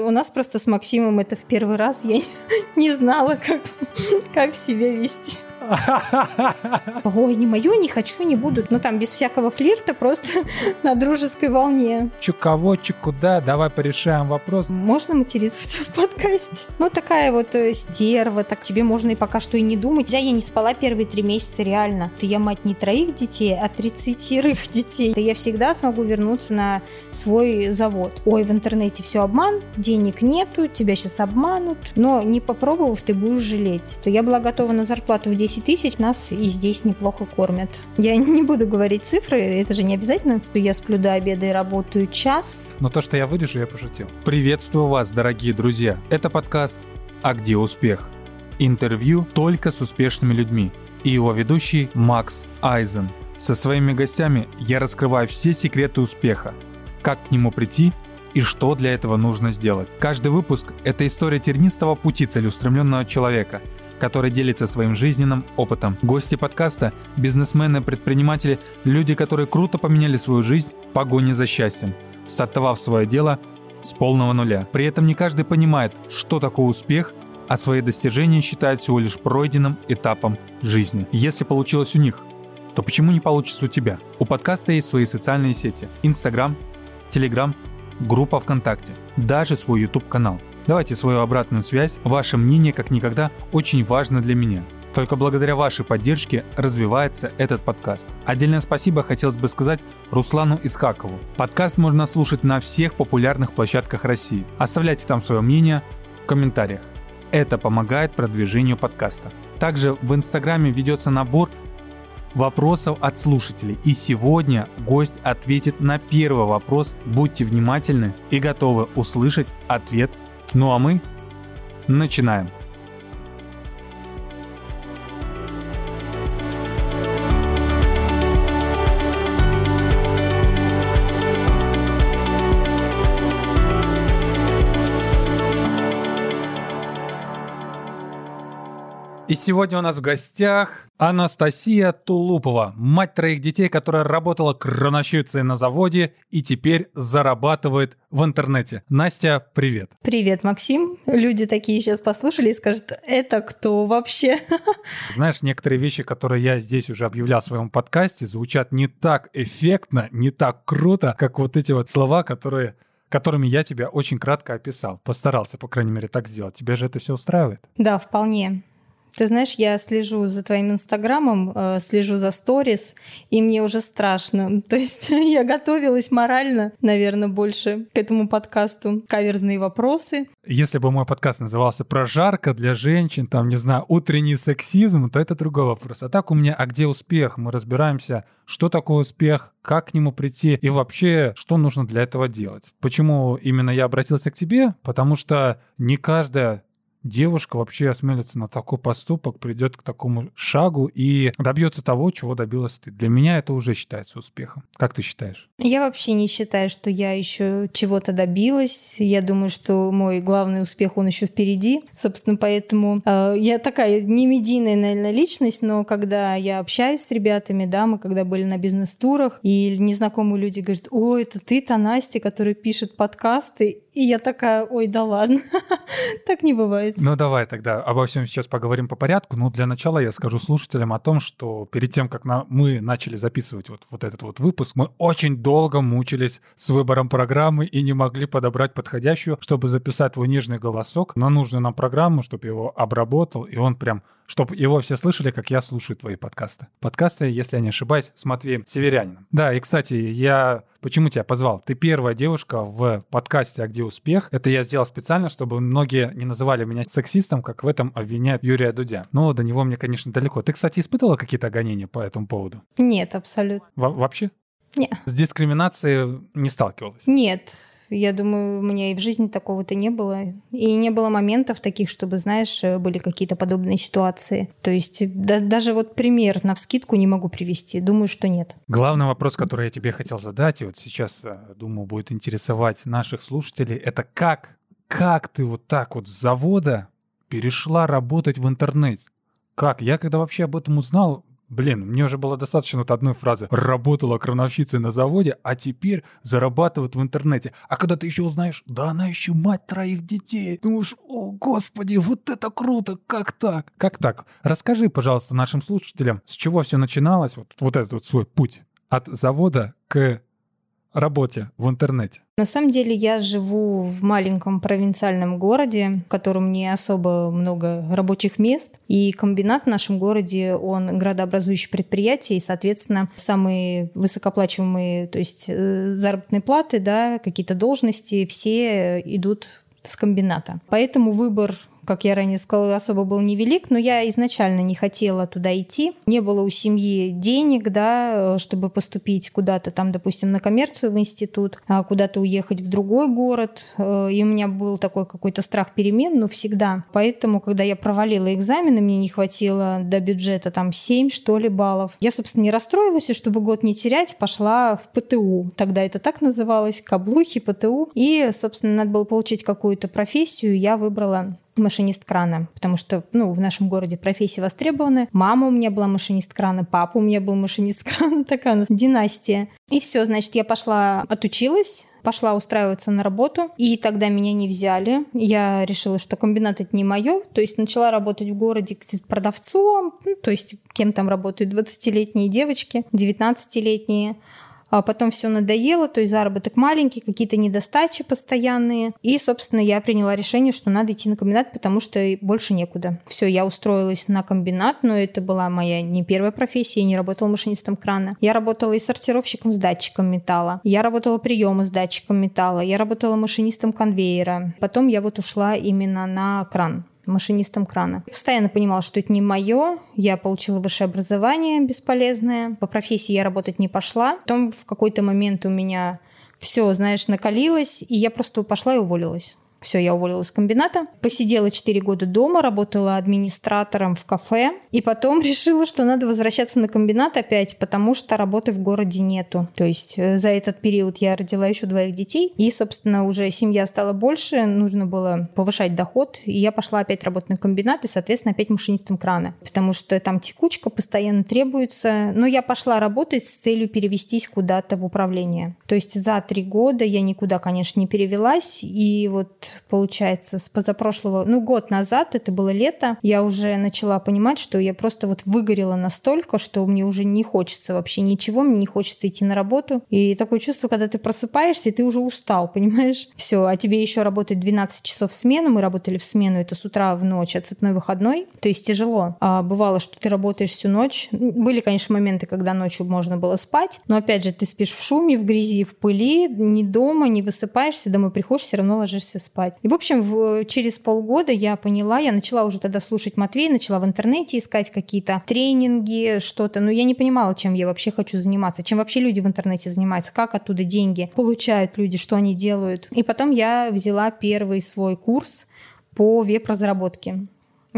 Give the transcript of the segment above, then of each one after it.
У нас просто с Максимом это в первый раз. Я не знала, как, как себя вести. Ой, не мою, не хочу, не буду. Ну, там без всякого флирта, просто на дружеской волне. Чу кого, чу куда, давай порешаем вопрос. Можно материться в подкасте? Ну, такая вот э, стерва, так тебе можно и пока что и не думать. Я, я не спала первые три месяца, реально. Ты я мать не троих детей, а тридцатерых детей. То я всегда смогу вернуться на свой завод. Ой, в интернете все обман, денег нету, тебя сейчас обманут. Но не попробовав, ты будешь жалеть. То я была готова на зарплату в 10 10 тысяч нас и здесь неплохо кормят. Я не буду говорить цифры, это же не обязательно. Я сплю до обеда и работаю час. Но то, что я вырежу, я пошутил. Приветствую вас, дорогие друзья. Это подкаст «А где успех?» Интервью только с успешными людьми. И его ведущий Макс Айзен. Со своими гостями я раскрываю все секреты успеха. Как к нему прийти и что для этого нужно сделать. Каждый выпуск – это история тернистого пути целеустремленного человека – который делится своим жизненным опытом. Гости подкаста – бизнесмены, предприниматели, люди, которые круто поменяли свою жизнь в погоне за счастьем, стартовав свое дело с полного нуля. При этом не каждый понимает, что такое успех, а свои достижения считают всего лишь пройденным этапом жизни. Если получилось у них, то почему не получится у тебя? У подкаста есть свои социальные сети – Инстаграм, Телеграм, группа ВКонтакте, даже свой YouTube-канал – Давайте свою обратную связь. Ваше мнение, как никогда, очень важно для меня. Только благодаря вашей поддержке развивается этот подкаст. Отдельное спасибо хотелось бы сказать Руслану Исхакову. Подкаст можно слушать на всех популярных площадках России. Оставляйте там свое мнение в комментариях. Это помогает продвижению подкаста. Также в Инстаграме ведется набор вопросов от слушателей. И сегодня гость ответит на первый вопрос. Будьте внимательны и готовы услышать ответ ну а мы начинаем. И сегодня у нас в гостях Анастасия Тулупова, мать троих детей, которая работала крановщицей на заводе и теперь зарабатывает в интернете. Настя, привет. Привет, Максим. Люди такие сейчас послушали и скажут, это кто вообще? Знаешь, некоторые вещи, которые я здесь уже объявлял в своем подкасте, звучат не так эффектно, не так круто, как вот эти вот слова, которые которыми я тебя очень кратко описал. Постарался, по крайней мере, так сделать. Тебя же это все устраивает? Да, вполне. Ты знаешь, я слежу за твоим инстаграмом, э, слежу за сторис, и мне уже страшно. То есть я готовилась морально, наверное, больше к этому подкасту. Каверзные вопросы. Если бы мой подкаст назывался «Прожарка для женщин», там, не знаю, «Утренний сексизм», то это другой вопрос. А так у меня «А где успех?» Мы разбираемся, что такое успех, как к нему прийти и вообще, что нужно для этого делать. Почему именно я обратился к тебе? Потому что не каждая девушка вообще осмелится на такой поступок, придет к такому шагу и добьется того, чего добилась ты. Для меня это уже считается успехом. Как ты считаешь? Я вообще не считаю, что я еще чего-то добилась. Я думаю, что мой главный успех, он еще впереди. Собственно, поэтому э, я такая не медийная, наверное, личность, но когда я общаюсь с ребятами, да, мы когда были на бизнес-турах, и незнакомые люди говорят, о, это ты-то, Настя, которая пишет подкасты, и я такая, ой, да ладно, так не бывает. Ну давай тогда обо всем сейчас поговорим по порядку. Ну для начала я скажу слушателям о том, что перед тем, как на, мы начали записывать вот, вот этот вот выпуск, мы очень долго мучились с выбором программы и не могли подобрать подходящую, чтобы записать твой нежный голосок на нужную нам программу, чтобы его обработал, и он прям чтобы его все слышали, как я слушаю твои подкасты. Подкасты, если я не ошибаюсь, с Матвеем Северянином. Да, и, кстати, я почему тебя позвал? Ты первая девушка в подкасте «А где успех?» Это я сделал специально, чтобы многие не называли меня сексистом, как в этом обвиняют Юрия Дудя. Но до него мне, конечно, далеко. Ты, кстати, испытывала какие-то гонения по этому поводу? Нет, абсолютно. Во вообще? Нет. С дискриминацией не сталкивалась? Нет. Я думаю, у меня и в жизни такого-то не было. И не было моментов таких, чтобы, знаешь, были какие-то подобные ситуации. То есть да, даже вот пример на вскидку не могу привести. Думаю, что нет. Главный вопрос, который я тебе хотел задать, и вот сейчас, э, думаю, будет интересовать наших слушателей, это как, как ты вот так вот с завода перешла работать в интернет? Как? Я когда вообще об этом узнал, Блин, мне уже было достаточно вот одной фразы. Работала крановщицей на заводе, а теперь зарабатывает в интернете. А когда ты еще узнаешь, да она еще мать троих детей. Думаешь, о, господи, вот это круто, как так? Как так? Расскажи, пожалуйста, нашим слушателям, с чего все начиналось, вот, вот этот вот свой путь от завода к работе в интернете? На самом деле я живу в маленьком провинциальном городе, в котором не особо много рабочих мест. И комбинат в нашем городе, он градообразующее предприятие, и, соответственно, самые высокооплачиваемые, то есть э, заработные платы, да, какие-то должности, все идут с комбината. Поэтому выбор как я ранее сказала, особо был невелик, но я изначально не хотела туда идти. Не было у семьи денег, да, чтобы поступить куда-то там, допустим, на коммерцию в институт, а куда-то уехать в другой город. Э, и у меня был такой какой-то страх перемен, но всегда. Поэтому, когда я провалила экзамены, мне не хватило до бюджета там 7, что ли, баллов. Я, собственно, не расстроилась, и чтобы год не терять, пошла в ПТУ. Тогда это так называлось, каблухи, ПТУ. И, собственно, надо было получить какую-то профессию. Я выбрала машинист крана, потому что, ну, в нашем городе профессии востребованы. Мама у меня была машинист крана, папа у меня был машинист крана, такая у нас династия. И все, значит, я пошла, отучилась, пошла устраиваться на работу, и тогда меня не взяли. Я решила, что комбинат это не мое, то есть начала работать в городе продавцом, ну, то есть кем там работают 20-летние девочки, 19-летние а потом все надоело, то есть заработок маленький, какие-то недостачи постоянные. И, собственно, я приняла решение, что надо идти на комбинат, потому что больше некуда. Все, я устроилась на комбинат, но это была моя не первая профессия, я не работала машинистом крана. Я работала и сортировщиком с датчиком металла. Я работала приемы с датчиком металла. Я работала машинистом конвейера. Потом я вот ушла именно на кран машинистом крана. Постоянно понимала, что это не мое. Я получила высшее образование бесполезное. По профессии я работать не пошла. Потом в какой-то момент у меня все, знаешь, накалилось, и я просто пошла и уволилась. Все, я уволилась с комбината. Посидела 4 года дома, работала администратором в кафе. И потом решила, что надо возвращаться на комбинат опять, потому что работы в городе нету. То есть э, за этот период я родила еще двоих детей. И, собственно, уже семья стала больше, нужно было повышать доход. И я пошла опять работать на комбинат и, соответственно, опять машинистом крана. Потому что там текучка постоянно требуется. Но я пошла работать с целью перевестись куда-то в управление. То есть за три года я никуда, конечно, не перевелась. И вот получается, с позапрошлого, ну, год назад, это было лето, я уже начала понимать, что я просто вот выгорела настолько, что мне уже не хочется вообще ничего, мне не хочется идти на работу. И такое чувство, когда ты просыпаешься, и ты уже устал, понимаешь? Все, а тебе еще работать 12 часов в смену, мы работали в смену, это с утра в ночь, отцепной выходной, то есть тяжело. А бывало, что ты работаешь всю ночь. Были, конечно, моменты, когда ночью можно было спать, но опять же, ты спишь в шуме, в грязи, в пыли, не дома, не высыпаешься, домой приходишь, все равно ложишься спать спать. И, в общем, в, через полгода я поняла, я начала уже тогда слушать Матвея, начала в интернете искать какие-то тренинги, что-то, но я не понимала, чем я вообще хочу заниматься, чем вообще люди в интернете занимаются, как оттуда деньги получают люди, что они делают. И потом я взяла первый свой курс по веб-разработке.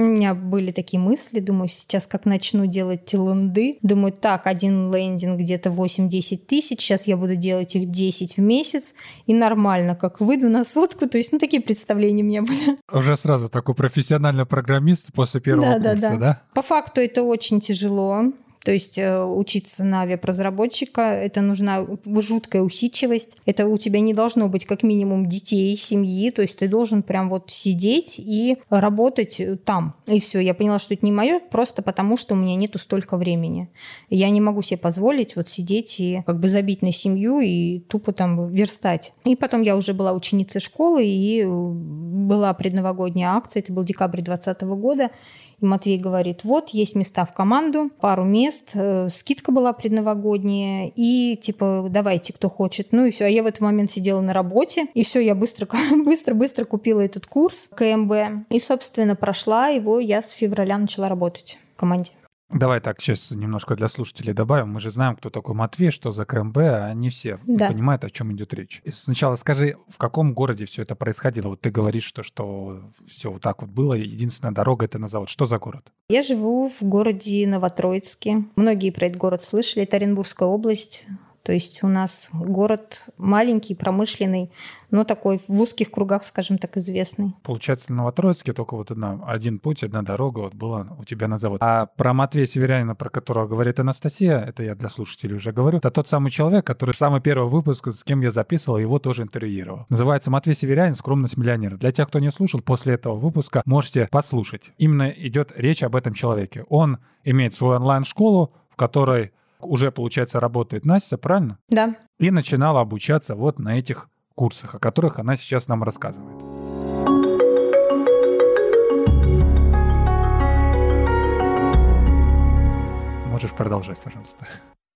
У меня были такие мысли, думаю, сейчас как начну делать ленды, думаю, так, один лендинг где-то 8-10 тысяч, сейчас я буду делать их 10 в месяц, и нормально, как выйду на сотку, то есть, ну, такие представления у меня были. Уже сразу такой профессиональный программист после первого да, курса, да, да? да? По факту это очень тяжело, то есть э, учиться на веб-разработчика, это нужна жуткая усидчивость. Это у тебя не должно быть как минимум детей, семьи. То есть ты должен прям вот сидеть и работать там. И все. Я поняла, что это не мое, просто потому что у меня нету столько времени. Я не могу себе позволить вот сидеть и как бы забить на семью и тупо там верстать. И потом я уже была ученицей школы, и была предновогодняя акция, это был декабрь 2020 года, и Матвей говорит, вот, есть места в команду, пару мест, э, скидка была предновогодняя, и типа, давайте, кто хочет. Ну и все. А я в этот момент сидела на работе, и все, я быстро, быстро, быстро купила этот курс КМБ. И, собственно, прошла его, я с февраля начала работать в команде. Давай так сейчас немножко для слушателей добавим. Мы же знаем, кто такой Матвей, что за КМБ, а не все да. понимают, о чем идет речь. И сначала скажи, в каком городе все это происходило? Вот ты говоришь, что, что все вот так вот было, единственная дорога это на завод. Что за город? Я живу в городе Новотроицке. Многие про этот город слышали. Это Оренбургская область. То есть у нас город маленький, промышленный, но такой в узких кругах, скажем так, известный. Получается, на Новотроицке только вот одна, один путь, одна дорога вот была у тебя на завод. А про Матвея Северянина, про которого говорит Анастасия, это я для слушателей уже говорю, это тот самый человек, который самый первый выпуск, с кем я записывал, его тоже интервьюировал. Называется Матвей Северянин «Скромность миллионера». Для тех, кто не слушал, после этого выпуска можете послушать. Именно идет речь об этом человеке. Он имеет свою онлайн-школу, в которой уже, получается, работает Настя, правильно? Да. И начинала обучаться вот на этих курсах, о которых она сейчас нам рассказывает. Можешь продолжать, пожалуйста.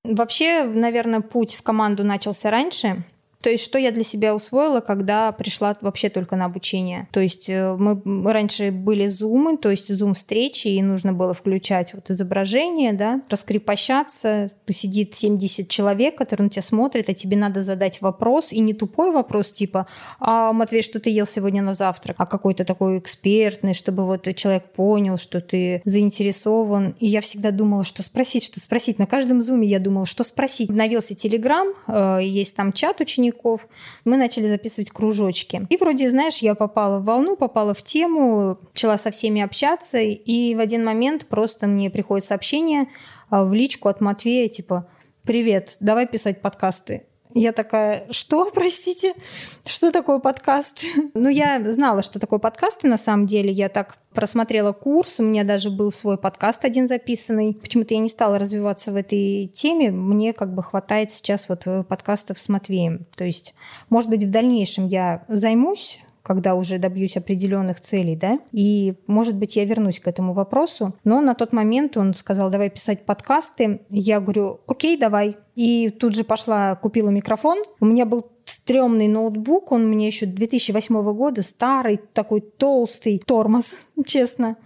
Вообще, наверное, путь в команду начался раньше. То есть, что я для себя усвоила, когда пришла вообще только на обучение. То есть, э, мы раньше были зумы, то есть зум-встречи, и нужно было включать вот изображение, да, раскрепощаться. Сидит 70 человек, которые на тебя смотрят, а тебе надо задать вопрос, и не тупой вопрос типа, а, Матвей, что ты ел сегодня на завтрак? А какой-то такой экспертный, чтобы вот человек понял, что ты заинтересован. И я всегда думала, что спросить, что спросить. На каждом зуме я думала, что спросить. Обновился Телеграм, э, есть там чат учеников, учеников. Мы начали записывать кружочки. И вроде, знаешь, я попала в волну, попала в тему, начала со всеми общаться, и в один момент просто мне приходит сообщение а, в личку от Матвея, типа, «Привет, давай писать подкасты». Я такая, что, простите, что такое подкаст? ну, я знала, что такое подкасты на самом деле. Я так просмотрела курс, у меня даже был свой подкаст один записанный. Почему-то я не стала развиваться в этой теме. Мне как бы хватает сейчас вот подкастов с Матвеем. То есть, может быть, в дальнейшем я займусь когда уже добьюсь определенных целей, да, и, может быть, я вернусь к этому вопросу, но на тот момент он сказал, давай писать подкасты, я говорю, окей, давай, и тут же пошла, купила микрофон, у меня был стрёмный ноутбук, он мне еще 2008 года, старый, такой толстый тормоз, честно.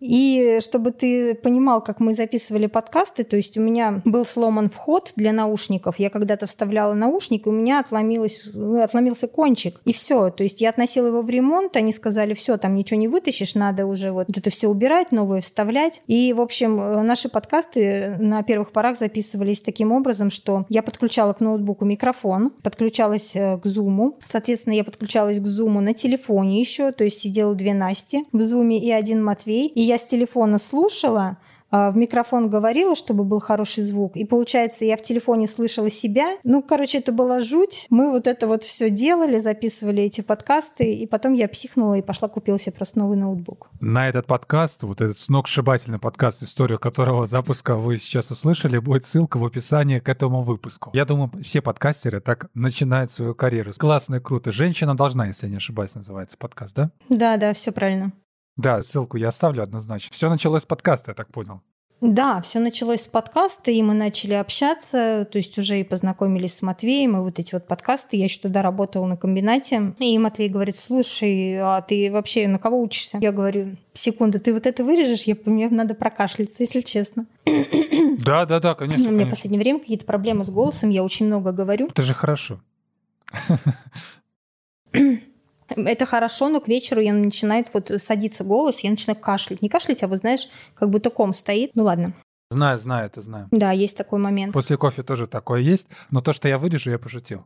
И чтобы ты понимал, как мы записывали подкасты, то есть у меня был сломан вход для наушников. Я когда-то вставляла наушник, и у меня отломилось, отломился кончик. И все. То есть я относила его в ремонт, они сказали, все, там ничего не вытащишь, надо уже вот это все убирать, новое вставлять. И, в общем, наши подкасты на первых порах записывались таким образом, что я подключала к ноутбуку микрофон, подключалась э, к зуму. Соответственно, я подключалась к зуму на телефоне еще, то есть сидела две Насти в зуме и один Матвей. И я с телефона слушала, а, в микрофон говорила, чтобы был хороший звук. И получается, я в телефоне слышала себя. Ну, короче, это была жуть. Мы вот это вот все делали, записывали эти подкасты, и потом я психнула и пошла купила себе просто новый ноутбук. На этот подкаст, вот этот сногсшибательный подкаст, историю которого запуска вы сейчас услышали, будет ссылка в описании к этому выпуску. Я думаю, все подкастеры так начинают свою карьеру. Классно и круто. «Женщина должна», если я не ошибаюсь, называется подкаст, да? Да, да, все правильно. Да, ссылку я оставлю однозначно. Все началось с подкаста, я так понял. Да, все началось с подкаста, и мы начали общаться, то есть уже и познакомились с Матвеем, и вот эти вот подкасты. Я еще тогда работала на комбинате, и Матвей говорит, слушай, а ты вообще на кого учишься? Я говорю, секунду, ты вот это вырежешь? Я, мне надо прокашляться, если честно. Да, да, да, конечно. У меня в последнее время какие-то проблемы с голосом, я очень много говорю. Это же хорошо. Это хорошо, но к вечеру я начинает вот садиться голос, я начинаю кашлять. Не кашлять, а вот знаешь, как будто ком стоит. Ну ладно. Знаю, знаю, это знаю. Да, есть такой момент. После кофе тоже такое есть, но то, что я вырежу, я пошутил.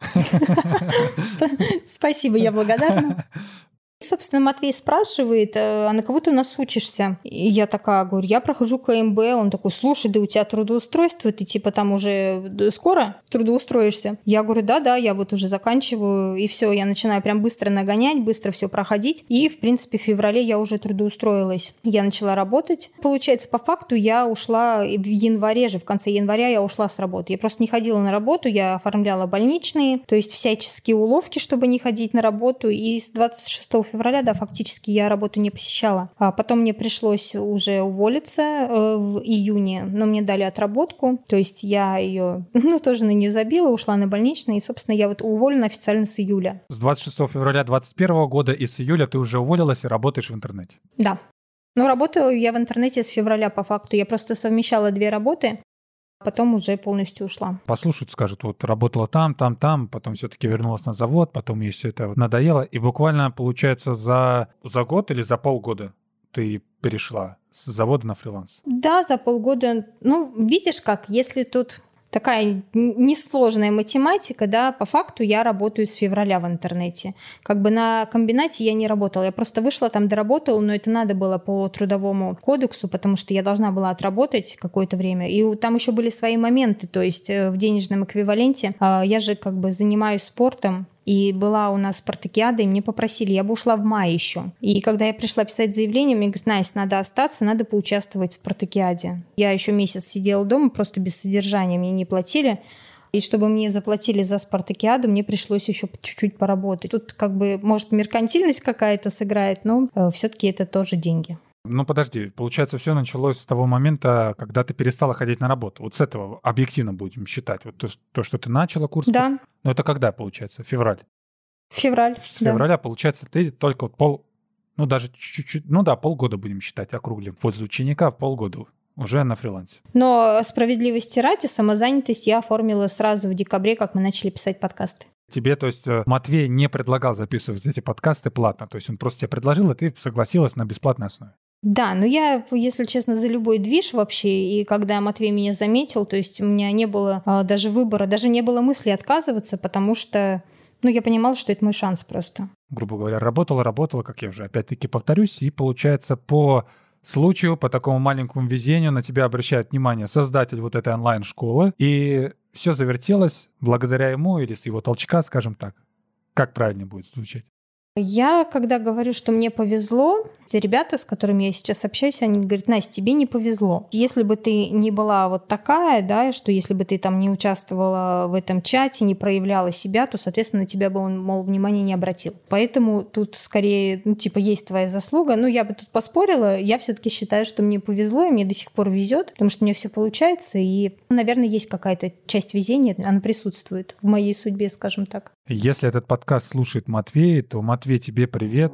Спасибо, я благодарна. Собственно, Матвей спрашивает, «Э, а на кого ты у нас учишься? И я такая говорю, я прохожу КМБ. Он такой, слушай, да у тебя трудоустройство, ты типа там уже скоро трудоустроишься? Я говорю, да-да, я вот уже заканчиваю, и все, я начинаю прям быстро нагонять, быстро все проходить. И, в принципе, в феврале я уже трудоустроилась. Я начала работать. Получается, по факту я ушла в январе же, в конце января я ушла с работы. Я просто не ходила на работу, я оформляла больничные, то есть всяческие уловки, чтобы не ходить на работу. И с 26 февраля, да, фактически я работу не посещала. А потом мне пришлось уже уволиться э, в июне, но мне дали отработку, то есть я ее, ну, тоже на нее забила, ушла на больничный, и, собственно, я вот уволена официально с июля. С 26 февраля 2021 года и с июля ты уже уволилась и работаешь в интернете? Да. Ну, работала я в интернете с февраля по факту. Я просто совмещала две работы потом уже полностью ушла. Послушают, скажут, вот работала там, там, там, потом все-таки вернулась на завод, потом ей все это надоело. И буквально, получается, за, за год или за полгода ты перешла с завода на фриланс? Да, за полгода. Ну, видишь как, если тут такая несложная математика, да, по факту я работаю с февраля в интернете. Как бы на комбинате я не работала, я просто вышла там, доработала, но это надо было по трудовому кодексу, потому что я должна была отработать какое-то время. И там еще были свои моменты, то есть э, в денежном эквиваленте а, я же как бы занимаюсь спортом, и была у нас спартакиада, и мне попросили, я бы ушла в мае еще. И когда я пришла писать заявление, мне говорят, Настя, надо остаться, надо поучаствовать в спартакиаде. Я еще месяц сидела дома, просто без содержания, мне не платили. И чтобы мне заплатили за спартакиаду, мне пришлось еще чуть-чуть поработать. Тут как бы, может, меркантильность какая-то сыграет, но э, все-таки это тоже деньги. Ну подожди, получается, все началось с того момента, когда ты перестала ходить на работу. Вот с этого объективно будем считать. Вот то, то что ты начала курс. Да. Ну это когда, получается? Февраль? Февраль, С февраля, получается, ты только вот пол... Ну даже чуть-чуть, ну да, полгода будем считать, округлим. В пользу ученика полгода уже на фрилансе. Но справедливости ради, самозанятость я оформила сразу в декабре, как мы начали писать подкасты. Тебе, то есть, э, Матвей не предлагал записывать эти подкасты платно, то есть он просто тебе предложил, и ты согласилась на бесплатной основе. Да, но я, если честно, за любой движ вообще. И когда Матвей меня заметил, то есть у меня не было а, даже выбора, даже не было мысли отказываться, потому что ну, я понимала, что это мой шанс просто. Грубо говоря, работала, работала, как я уже опять-таки повторюсь, и получается по случаю, по такому маленькому везению на тебя обращает внимание создатель вот этой онлайн-школы, и все завертелось благодаря ему или с его толчка, скажем так. Как правильно будет звучать? Я, когда говорю, что мне повезло, те ребята, с которыми я сейчас общаюсь, они говорят, Настя, тебе не повезло. Если бы ты не была вот такая, да, что если бы ты там не участвовала в этом чате, не проявляла себя, то, соответственно, тебя бы он, мол, внимания не обратил. Поэтому тут скорее, ну, типа, есть твоя заслуга. Ну, я бы тут поспорила. Я все-таки считаю, что мне повезло, и мне до сих пор везет, потому что у меня все получается. И, наверное, есть какая-то часть везения, она присутствует в моей судьбе, скажем так. Если этот подкаст слушает Матвей, то Матвей, тебе привет.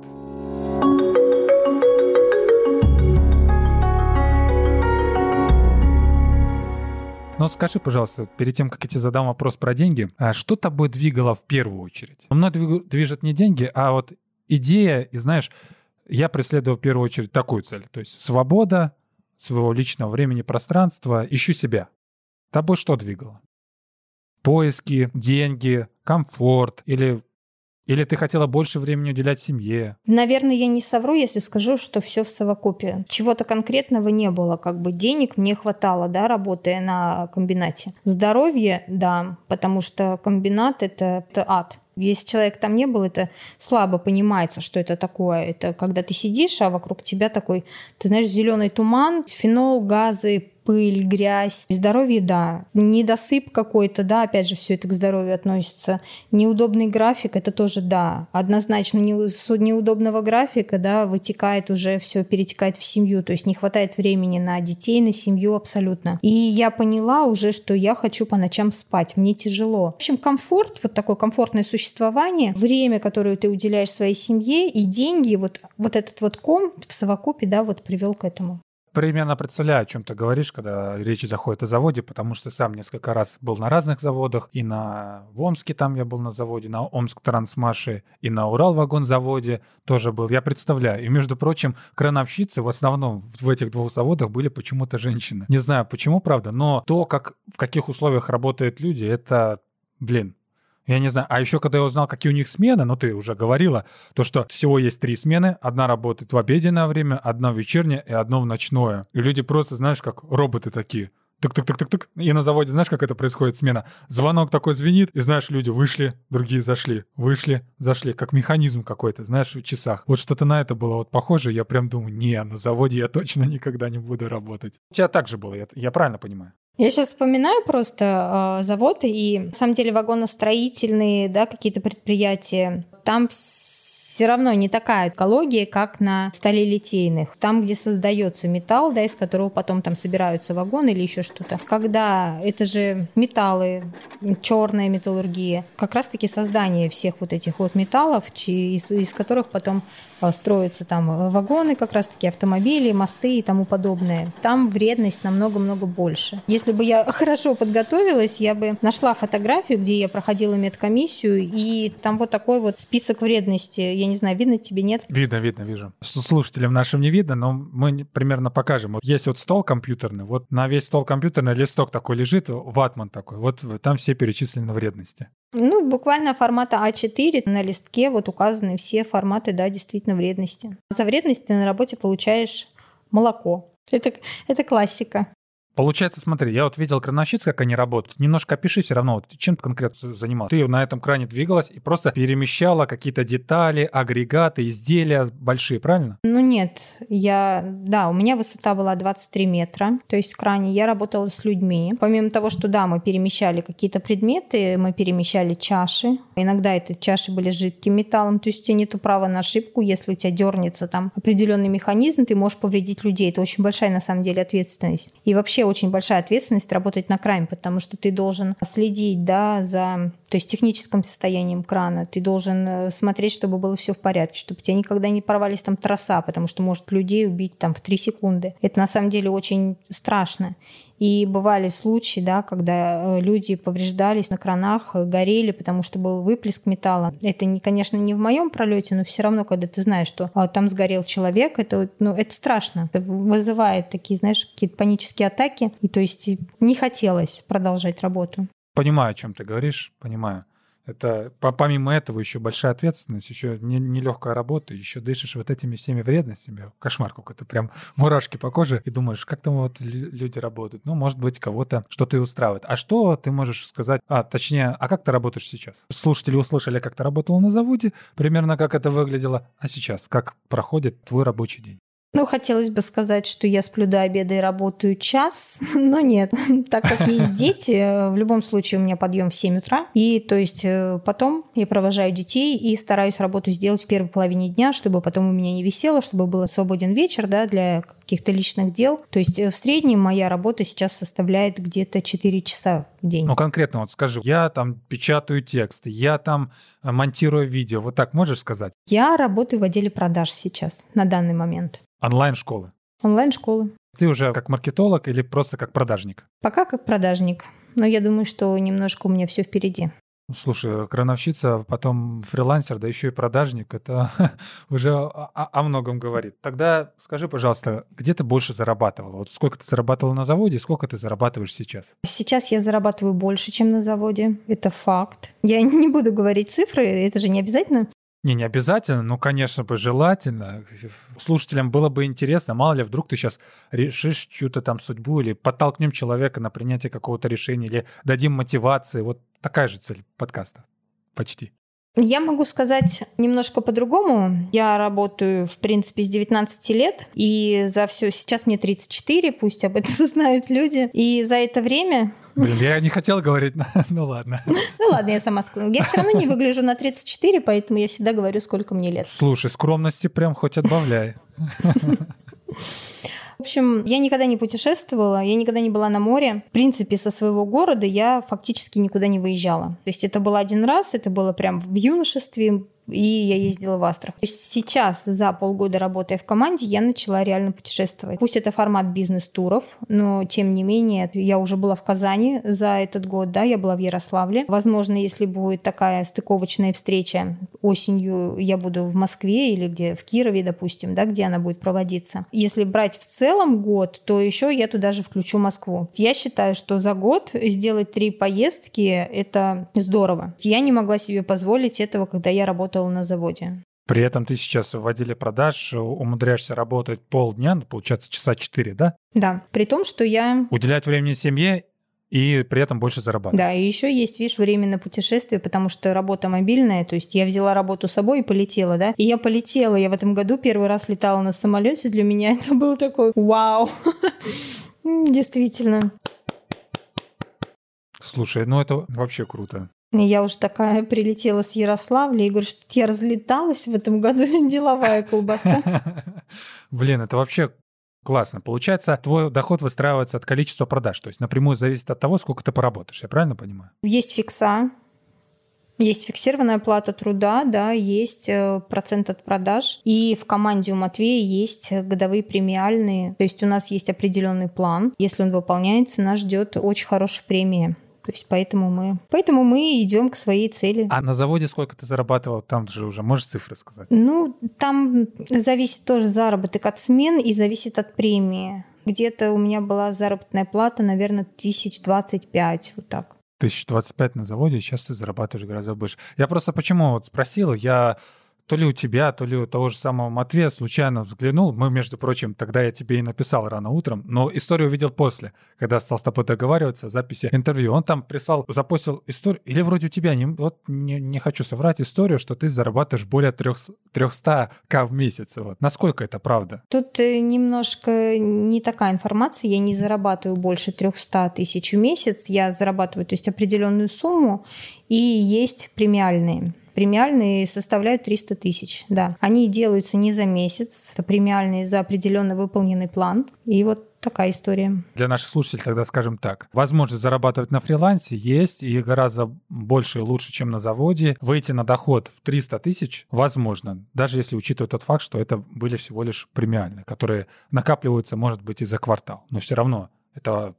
Но скажи, пожалуйста, перед тем, как я тебе задам вопрос про деньги, а что тобой двигало в первую очередь? Мной движет не деньги, а вот идея, и знаешь, я преследую в первую очередь такую цель, то есть свобода своего личного времени, пространства, ищу себя. Тобой что двигало? Поиски, деньги, комфорт или или ты хотела больше времени уделять семье? Наверное, я не совру, если скажу, что все в совокупе. Чего-то конкретного не было. Как бы денег мне хватало, да, работая на комбинате. Здоровье, да, потому что комбинат это, это ад. Если человек там не был, это слабо понимается, что это такое. Это когда ты сидишь, а вокруг тебя такой, ты знаешь, зеленый туман, фенол, газы, пыль, грязь. Здоровье, да. Недосып какой-то, да, опять же, все это к здоровью относится. Неудобный график, это тоже да. Однозначно не, с неудобного графика, да, вытекает уже все, перетекает в семью. То есть не хватает времени на детей, на семью абсолютно. И я поняла уже, что я хочу по ночам спать. Мне тяжело. В общем, комфорт, вот такое комфортное существование, время, которое ты уделяешь своей семье и деньги, вот, вот этот вот ком в совокупе, да, вот привел к этому примерно представляю, о чем ты говоришь, когда речь заходит о заводе, потому что сам несколько раз был на разных заводах, и на в Омске там я был на заводе, на Омск Трансмаше, и на Урал вагонзаводе тоже был. Я представляю. И, между прочим, крановщицы в основном в этих двух заводах были почему-то женщины. Не знаю почему, правда, но то, как в каких условиях работают люди, это, блин, я не знаю. А еще, когда я узнал, какие у них смены, ну, ты уже говорила, то, что всего есть три смены. Одна работает в обеденное время, одна в вечернее и одна в ночное. И люди просто, знаешь, как роботы такие. Тык-тык-тык-тык-тык. И на заводе, знаешь, как это происходит, смена? Звонок такой звенит, и знаешь, люди вышли, другие зашли, вышли, зашли, как механизм какой-то, знаешь, в часах. Вот что-то на это было вот похоже, я прям думаю, не, на заводе я точно никогда не буду работать. У тебя так же было, я, я правильно понимаю? Я сейчас вспоминаю просто э, заводы и, на самом деле, вагоностроительные, да, какие-то предприятия. Там все равно не такая экология, как на сталелитейных. Там, где создается металл, да, из которого потом там собираются вагоны или еще что-то. Когда это же металлы, черная металлургия, как раз-таки создание всех вот этих вот металлов, из, из которых потом строятся там э, вагоны, как раз-таки автомобили, мосты и тому подобное. Там вредность намного-много больше. Если бы я хорошо подготовилась, я бы нашла фотографию, где я проходила медкомиссию, и там вот такой вот список вредности. Я не знаю, видно тебе, нет? Видно, видно, вижу. Слушателям нашим не видно, но мы примерно покажем. Вот есть вот стол компьютерный, вот на весь стол компьютерный листок такой лежит, ватман такой, вот там все перечислены вредности. Ну, буквально формата А4 на листке вот указаны все форматы, да, действительно вредности. За вредность ты на работе получаешь молоко. Это, это классика. Получается, смотри, я вот видел крановщиц, как они работают. Немножко опиши все равно, вот, чем ты конкретно занималась. Ты на этом кране двигалась и просто перемещала какие-то детали, агрегаты, изделия большие, правильно? Ну нет, я, да, у меня высота была 23 метра, то есть в кране я работала с людьми. Помимо того, что да, мы перемещали какие-то предметы, мы перемещали чаши. Иногда эти чаши были жидким металлом, то есть у тебя нет права на ошибку, если у тебя дернется там определенный механизм, ты можешь повредить людей. Это очень большая на самом деле ответственность. И вообще очень большая ответственность работать на кране, потому что ты должен следить да, за то есть техническим состоянием крана. Ты должен э, смотреть, чтобы было все в порядке, чтобы у тебя никогда не порвались там троса, потому что может людей убить там в 3 секунды. Это на самом деле очень страшно. И бывали случаи, да, когда э, люди повреждались на кранах, э, горели, потому что был выплеск металла. Это, не, конечно, не в моем пролете, но все равно, когда ты знаешь, что а, там сгорел человек, это, ну, это страшно. Это вызывает такие, знаешь, какие-то панические атаки. И то есть не хотелось продолжать работу. Понимаю, о чем ты говоришь, понимаю. Это помимо этого еще большая ответственность, еще нелегкая не работа, еще дышишь вот этими всеми вредностями. Кошмар какой-то, прям мурашки по коже, и думаешь, как там вот люди работают. Ну, может быть, кого-то что-то и устраивает. А что ты можешь сказать, а точнее, а как ты работаешь сейчас? Слушатели услышали, как ты работал на заводе, примерно как это выглядело, а сейчас как проходит твой рабочий день? Ну, хотелось бы сказать, что я сплю до обеда и работаю час, но нет. Так как есть дети, в любом случае у меня подъем в 7 утра. И то есть э, потом я провожаю детей и стараюсь работу сделать в первой половине дня, чтобы потом у меня не висело, чтобы был свободен вечер да, для каких-то личных дел. То есть э, в среднем моя работа сейчас составляет где-то 4 часа в день. Ну, конкретно вот скажи, я там печатаю тексты, я там э, монтирую видео. Вот так можешь сказать? Я работаю в отделе продаж сейчас, на данный момент. Онлайн-школы? Онлайн-школы. Ты уже как маркетолог или просто как продажник? Пока как продажник. Но я думаю, что немножко у меня все впереди. Слушай, крановщица, потом фрилансер, да еще и продажник, это уже о, о многом говорит. Тогда скажи, пожалуйста, где ты больше зарабатывала? Вот сколько ты зарабатывала на заводе, сколько ты зарабатываешь сейчас? Сейчас я зарабатываю больше, чем на заводе. Это факт. Я не буду говорить цифры, это же не обязательно. Не, не обязательно, но, конечно бы, желательно. Слушателям было бы интересно, мало ли, вдруг ты сейчас решишь чью-то там судьбу или подтолкнем человека на принятие какого-то решения, или дадим мотивации. Вот такая же цель подкаста. Почти. Я могу сказать немножко по-другому. Я работаю, в принципе, с 19 лет, и за все... Сейчас мне 34, пусть об этом знают люди. И за это время Блин, я не хотел говорить, ну ладно. Ну ладно, я сама сказала. Я все равно не выгляжу на 34, поэтому я всегда говорю, сколько мне лет. Слушай, скромности прям хоть отбавляй. В общем, я никогда не путешествовала, я никогда не была на море. В принципе, со своего города я фактически никуда не выезжала. То есть это было один раз, это было прям в юношестве, и я ездила в Астрах. То есть сейчас, за полгода работая в команде, я начала реально путешествовать. Пусть это формат бизнес-туров, но тем не менее, я уже была в Казани за этот год, да, я была в Ярославле. Возможно, если будет такая стыковочная встреча осенью, я буду в Москве или где в Кирове, допустим, да, где она будет проводиться. Если брать в целом год, то еще я туда же включу Москву. Я считаю, что за год сделать три поездки – это здорово. Я не могла себе позволить этого, когда я работала работала на заводе. При этом ты сейчас в отделе продаж умудряешься работать полдня, ну, получается, часа четыре, да? Да, при том, что я... Уделять времени семье и при этом больше зарабатывать. Да, и еще есть, видишь, время на путешествие, потому что работа мобильная, то есть я взяла работу с собой и полетела, да, и я полетела, я в этом году первый раз летала на самолете, для меня это был такой вау, действительно. Слушай, ну это вообще круто. Я уже такая прилетела с Ярославля и говорю, что я разлеталась в этом году деловая колбаса. Блин, это вообще классно. Получается, твой доход выстраивается от количества продаж, то есть напрямую зависит от того, сколько ты поработаешь. Я правильно понимаю? Есть фикса, есть фиксированная плата труда, да, есть э, процент от продаж. И в команде у Матвея есть годовые премиальные. То есть у нас есть определенный план. Если он выполняется, нас ждет очень хорошая премия То есть поэтому мы, поэтому мы идем к своей цели. А на заводе сколько ты зарабатывал? Там же уже можешь цифры сказать? Ну, там зависит тоже заработок от смен и зависит от премии. Где-то у меня была заработная плата, наверное, тысяч двадцать пять, вот так. Тысяч двадцать пять на заводе, сейчас ты зарабатываешь гораздо больше. Я просто почему вот спросил, я то ли у тебя, то ли у того же самого Матвея случайно взглянул. Мы, между прочим, тогда я тебе и написал рано утром, но историю увидел после, когда стал с тобой договариваться, записи интервью. Он там прислал, запустил историю, или вроде у тебя, не, вот не, не хочу соврать историю, что ты зарабатываешь более 300 к в месяц. Вот. Насколько это правда? Тут э, немножко не такая информация. Я не зарабатываю больше 300 тысяч в месяц. Я зарабатываю, то есть определенную сумму, и есть премиальные премиальные составляют 300 тысяч. Да. Они делаются не за месяц, это премиальные за определенно выполненный план. И вот такая история. Для наших слушателей тогда скажем так. Возможность зарабатывать на фрилансе есть и гораздо больше и лучше, чем на заводе. Выйти на доход в 300 тысяч возможно, даже если учитывать тот факт, что это были всего лишь премиальные, которые накапливаются, может быть, и за квартал. Но все равно это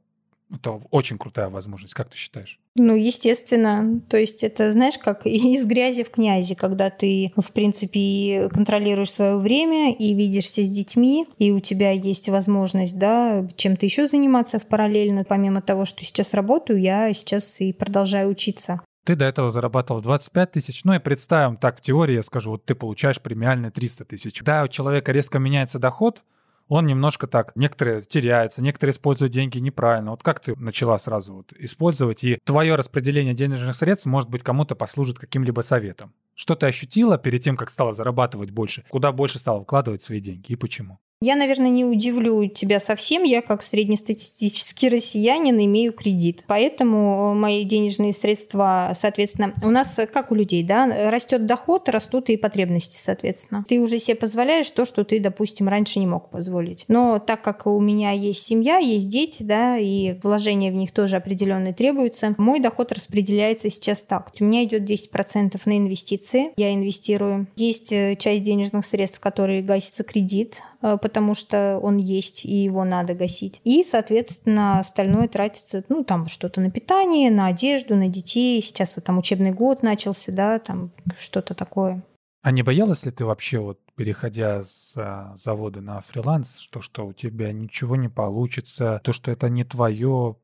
это очень крутая возможность, как ты считаешь? Ну, естественно. То есть это, знаешь, как из грязи в князи, когда ты, в принципе, контролируешь свое время и видишься с детьми, и у тебя есть возможность, да, чем-то еще заниматься в параллельно. Помимо того, что сейчас работаю, я сейчас и продолжаю учиться. Ты до этого зарабатывал 25 тысяч. Ну и представим, так в теории я скажу, вот ты получаешь премиальные 300 тысяч. Да, у человека резко меняется доход, он немножко так, некоторые теряются, некоторые используют деньги неправильно. Вот как ты начала сразу вот использовать, и твое распределение денежных средств, может быть, кому-то послужит каким-либо советом? Что ты ощутила перед тем, как стала зарабатывать больше? Куда больше стала вкладывать свои деньги и почему? Я, наверное, не удивлю тебя совсем. Я, как среднестатистический россиянин, имею кредит. Поэтому мои денежные средства, соответственно, у нас, как у людей, да, растет доход, растут и потребности, соответственно. Ты уже себе позволяешь то, что ты, допустим, раньше не мог позволить. Но так как у меня есть семья, есть дети, да, и вложения в них тоже определенные требуются, мой доход распределяется сейчас так. У меня идет 10% на инвестиции, я инвестирую. Есть э, часть денежных средств, которые гасится кредит, э, потому что он есть, и его надо гасить. И, соответственно, остальное тратится, ну, там что-то на питание, на одежду, на детей. Сейчас вот там учебный год начался, да, там что-то такое. А не боялась ли ты вообще, вот переходя с а, завода на фриланс, что, что у тебя ничего не получится, то, что это не твое,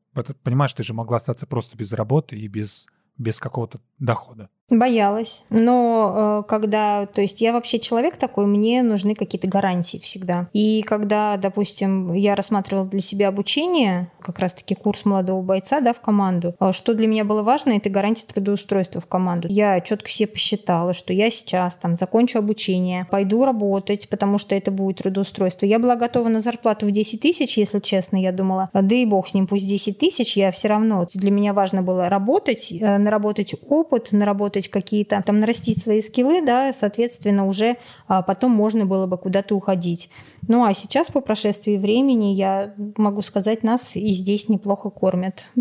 понимаешь, ты же могла остаться просто без работы и без, без какого-то дохода? Боялась. Но э, когда, то есть я вообще человек такой, мне нужны какие-то гарантии всегда. И когда, допустим, я рассматривала для себя обучение, как раз-таки курс молодого бойца, да, в команду, э, что для меня было важно, это гарантия трудоустройства в команду. Я четко себе посчитала, что я сейчас там закончу обучение, пойду работать, потому что это будет трудоустройство. Я была готова на зарплату в 10 тысяч, если честно, я думала, да и бог с ним, пусть 10 тысяч, я все равно, для меня важно было работать, э, наработать опыт, наработать наработать какие-то, там, нарастить свои скиллы, да, соответственно, уже а, потом можно было бы куда-то уходить. Ну, а сейчас, по прошествии времени, я могу сказать, нас и здесь неплохо кормят.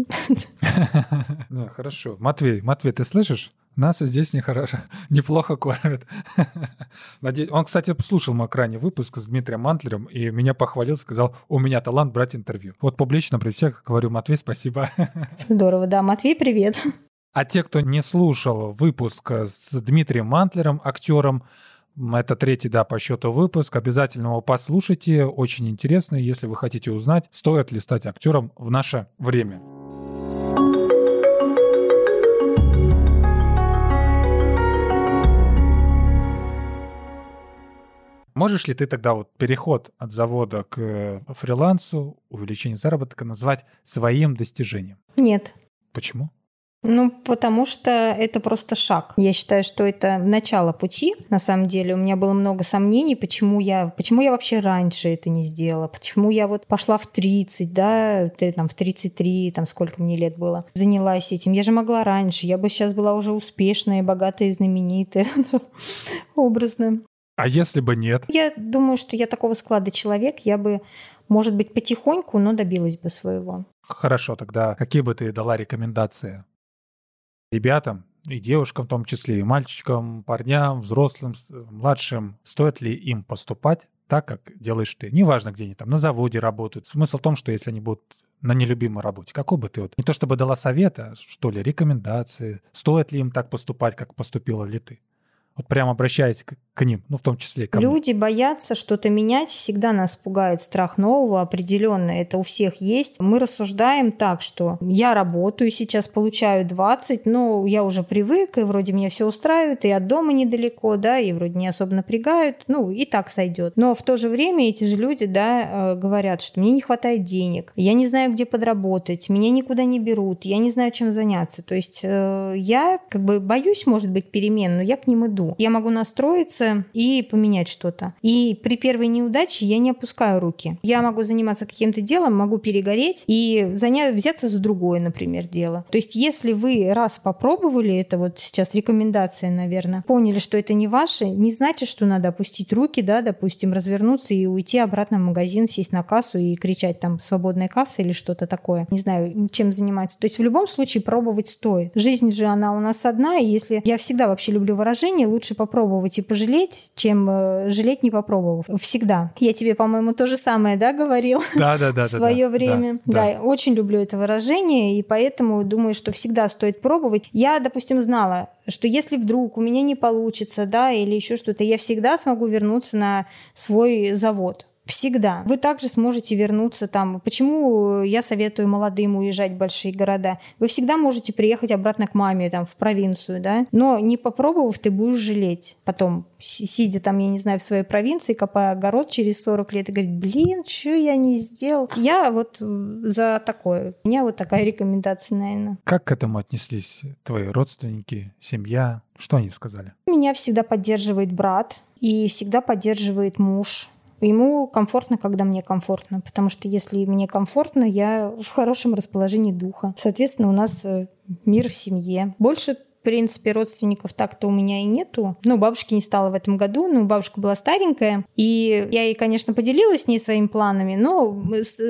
Хорошо. Матвей, Матвей, ты слышишь? Нас здесь нехорошо, неплохо кормят. Надеюсь, он, кстати, слушал мой крайний выпуск с Дмитрием Мантлером и меня похвалил, сказал, у меня талант брать интервью. Вот публично при всех говорю, Матвей, спасибо. Здорово, да. Матвей, привет. А те, кто не слушал выпуск с Дмитрием Мантлером, актером, это третий, да, по счету выпуск. Обязательно его послушайте. Очень интересно, если вы хотите узнать, стоит ли стать актером в наше время. Можешь ли ты тогда вот переход от завода к фрилансу, увеличение заработка назвать своим достижением? Нет. Почему? Ну, потому что это просто шаг. Я считаю, что это начало пути. На самом деле у меня было много сомнений, почему я, почему я вообще раньше это не сделала, почему я вот пошла в 30, да, там в 33, там сколько мне лет было, занялась этим. Я же могла раньше, я бы сейчас была уже успешная, богатая знаменитая, образно. А если бы нет? Я думаю, что я такого склада человек, я бы, может быть, потихоньку, но добилась бы своего. Хорошо, тогда какие бы ты дала рекомендации ребятам, и девушкам в том числе, и мальчикам, парням, взрослым, младшим, стоит ли им поступать так, как делаешь ты. Неважно, где они там, на заводе работают. Смысл в том, что если они будут на нелюбимой работе, какой бы ты вот, не то чтобы дала совета, что ли, рекомендации, стоит ли им так поступать, как поступила ли ты? Вот прямо обращаясь к, к ним, ну, в том числе ко Люди мне. боятся что-то менять, всегда нас пугает страх нового, определенно, это у всех есть. Мы рассуждаем так, что я работаю сейчас, получаю 20, но я уже привык, и вроде меня все устраивает, и от дома недалеко, да, и вроде не особо напрягают, ну, и так сойдет. Но в то же время эти же люди, да, э, говорят, что мне не хватает денег, я не знаю, где подработать, меня никуда не берут, я не знаю, чем заняться. То есть э, я как бы боюсь, может быть, перемен, но я к ним иду. Я могу настроиться и поменять что-то. И при первой неудаче я не опускаю руки. Я могу заниматься каким-то делом, могу перегореть и занять, взяться за другое, например, дело. То есть если вы раз попробовали, это вот сейчас рекомендация, наверное, поняли, что это не ваше, не значит, что надо опустить руки, да, допустим, развернуться и уйти обратно в магазин, сесть на кассу и кричать там «свободная касса» или что-то такое. Не знаю, чем заниматься. То есть в любом случае пробовать стоит. Жизнь же, она у нас одна, и если... Я всегда вообще люблю выражение лучше попробовать и пожалеть, чем э, жалеть не попробовав. Всегда. Я тебе, по-моему, то же самое, да, говорил? Да, да, да. В свое время. Да, да, очень люблю это выражение, и поэтому думаю, что всегда стоит пробовать. Я, допустим, знала, что если вдруг у меня не получится, да, или еще что-то, я всегда смогу вернуться на свой завод. Всегда. Вы также сможете вернуться там. Почему я советую молодым уезжать в большие города? Вы всегда можете приехать обратно к маме, там, в провинцию, да? Но не попробовав, ты будешь жалеть. Потом, сидя там, я не знаю, в своей провинции, копая огород через 40 лет и говорить, блин, что я не сделал? Я вот за такое. У меня вот такая рекомендация, наверное. Как к этому отнеслись твои родственники, семья? Что они сказали? Меня всегда поддерживает брат и всегда поддерживает муж Ему комфортно, когда мне комфортно, потому что если мне комфортно, я в хорошем расположении духа. Соответственно, у нас э, мир в семье. Больше принципе, родственников так-то у меня и нету. Ну, бабушки не стало в этом году, но бабушка была старенькая, и я ей, конечно, поделилась с ней своими планами, но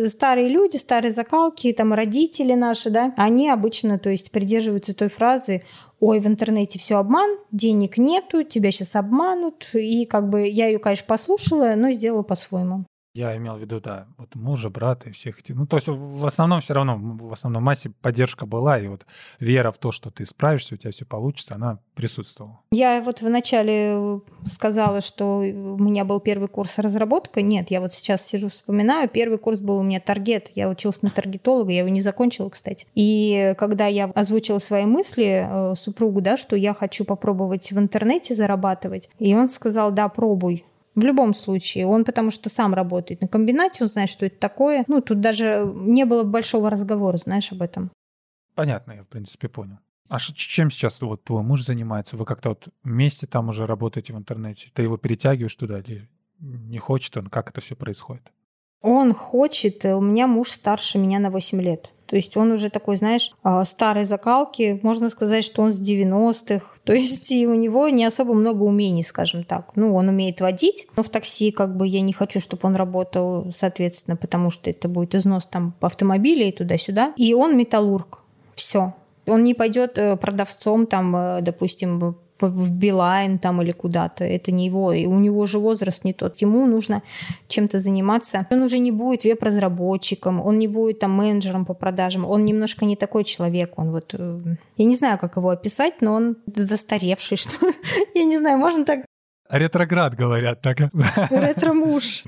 старые люди, старые закалки, там, родители наши, да, они обычно, то есть, придерживаются той фразы ой, в интернете все обман, денег нету, тебя сейчас обманут. И как бы я ее, конечно, послушала, но сделала по-своему. Я имел в виду, да, вот мужа, брата и всех этих. Ну, то есть в основном все равно, в основном массе поддержка была, и вот вера в то, что ты справишься, у тебя все получится, она присутствовала. Я вот вначале сказала, что у меня был первый курс разработка. Нет, я вот сейчас сижу, вспоминаю, первый курс был у меня таргет. Я училась на таргетолога, я его не закончила, кстати. И когда я озвучила свои мысли э, супругу, да, что я хочу попробовать в интернете зарабатывать, и он сказал, да, пробуй. В любом случае, он потому что сам работает на комбинате, он знает, что это такое. Ну, тут даже не было большого разговора, знаешь, об этом. Понятно, я, в принципе, понял. А чем сейчас вот твой муж занимается? Вы как-то вот вместе там уже работаете в интернете? Ты его перетягиваешь туда или не хочет он? Как это все происходит? Он хочет. У меня муж старше меня на 8 лет. То есть он уже такой, знаешь, а, старой закалки. Можно сказать, что он с 90-х. То есть и у него не особо много умений, скажем так. Ну, он умеет водить, но в такси как бы я не хочу, чтобы он работал, соответственно, потому что это будет износ там автомобиля и туда-сюда. И он металлург. Все. Он не пойдет э, продавцом там, э, допустим, в Билайн там или куда-то. Это не его. И у него же возраст не тот. Ему нужно чем-то заниматься. Он уже не будет веб-разработчиком, он не будет там менеджером по продажам. Он немножко не такой человек. Он вот... Э, я не знаю, как его описать, но он застаревший, что... Я не знаю, можно так Ретроград, говорят так. Ретро-муж.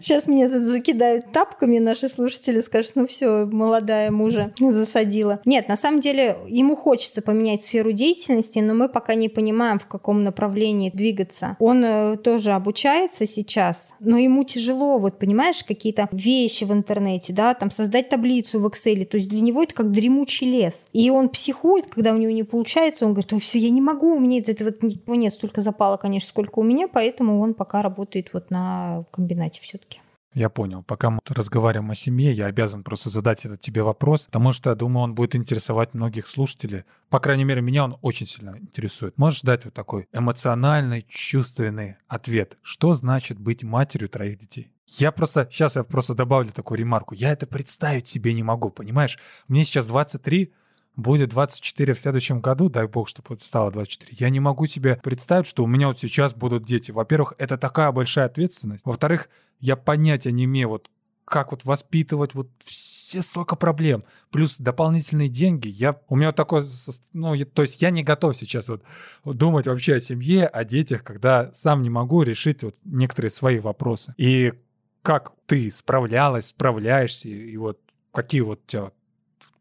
Сейчас меня тут закидают тапками наши слушатели, скажут, ну все, молодая мужа засадила. Нет, на самом деле ему хочется поменять сферу деятельности, но мы пока не понимаем, в каком направлении двигаться. Он э, тоже обучается сейчас, но ему тяжело, вот понимаешь, какие-то вещи в интернете, да, там создать таблицу в Excel, то есть для него это как дремучий лес. И он психует, когда у него не получается, он говорит, все, я не могу, у меня это вот нет столько запала, конечно, сколько у меня, поэтому он пока работает вот на комбинате все-таки. Я понял. Пока мы разговариваем о семье, я обязан просто задать этот тебе вопрос, потому что, думаю, он будет интересовать многих слушателей. По крайней мере, меня он очень сильно интересует. Можешь дать вот такой эмоциональный, чувственный ответ? Что значит быть матерью троих детей? Я просто, сейчас я просто добавлю такую ремарку. Я это представить себе не могу, понимаешь? Мне сейчас 23, будет 24 в следующем году, дай бог, чтобы вот стало 24, я не могу себе представить, что у меня вот сейчас будут дети. Во-первых, это такая большая ответственность. Во-вторых, я понятия не имею, вот как вот воспитывать вот вообще столько проблем. Плюс дополнительные деньги. Я, у меня такое, ну, то есть я не готов сейчас вот думать вообще о семье, о детях, когда сам не могу решить вот некоторые свои вопросы. И как ты справлялась, справляешься, и вот какие вот у тебя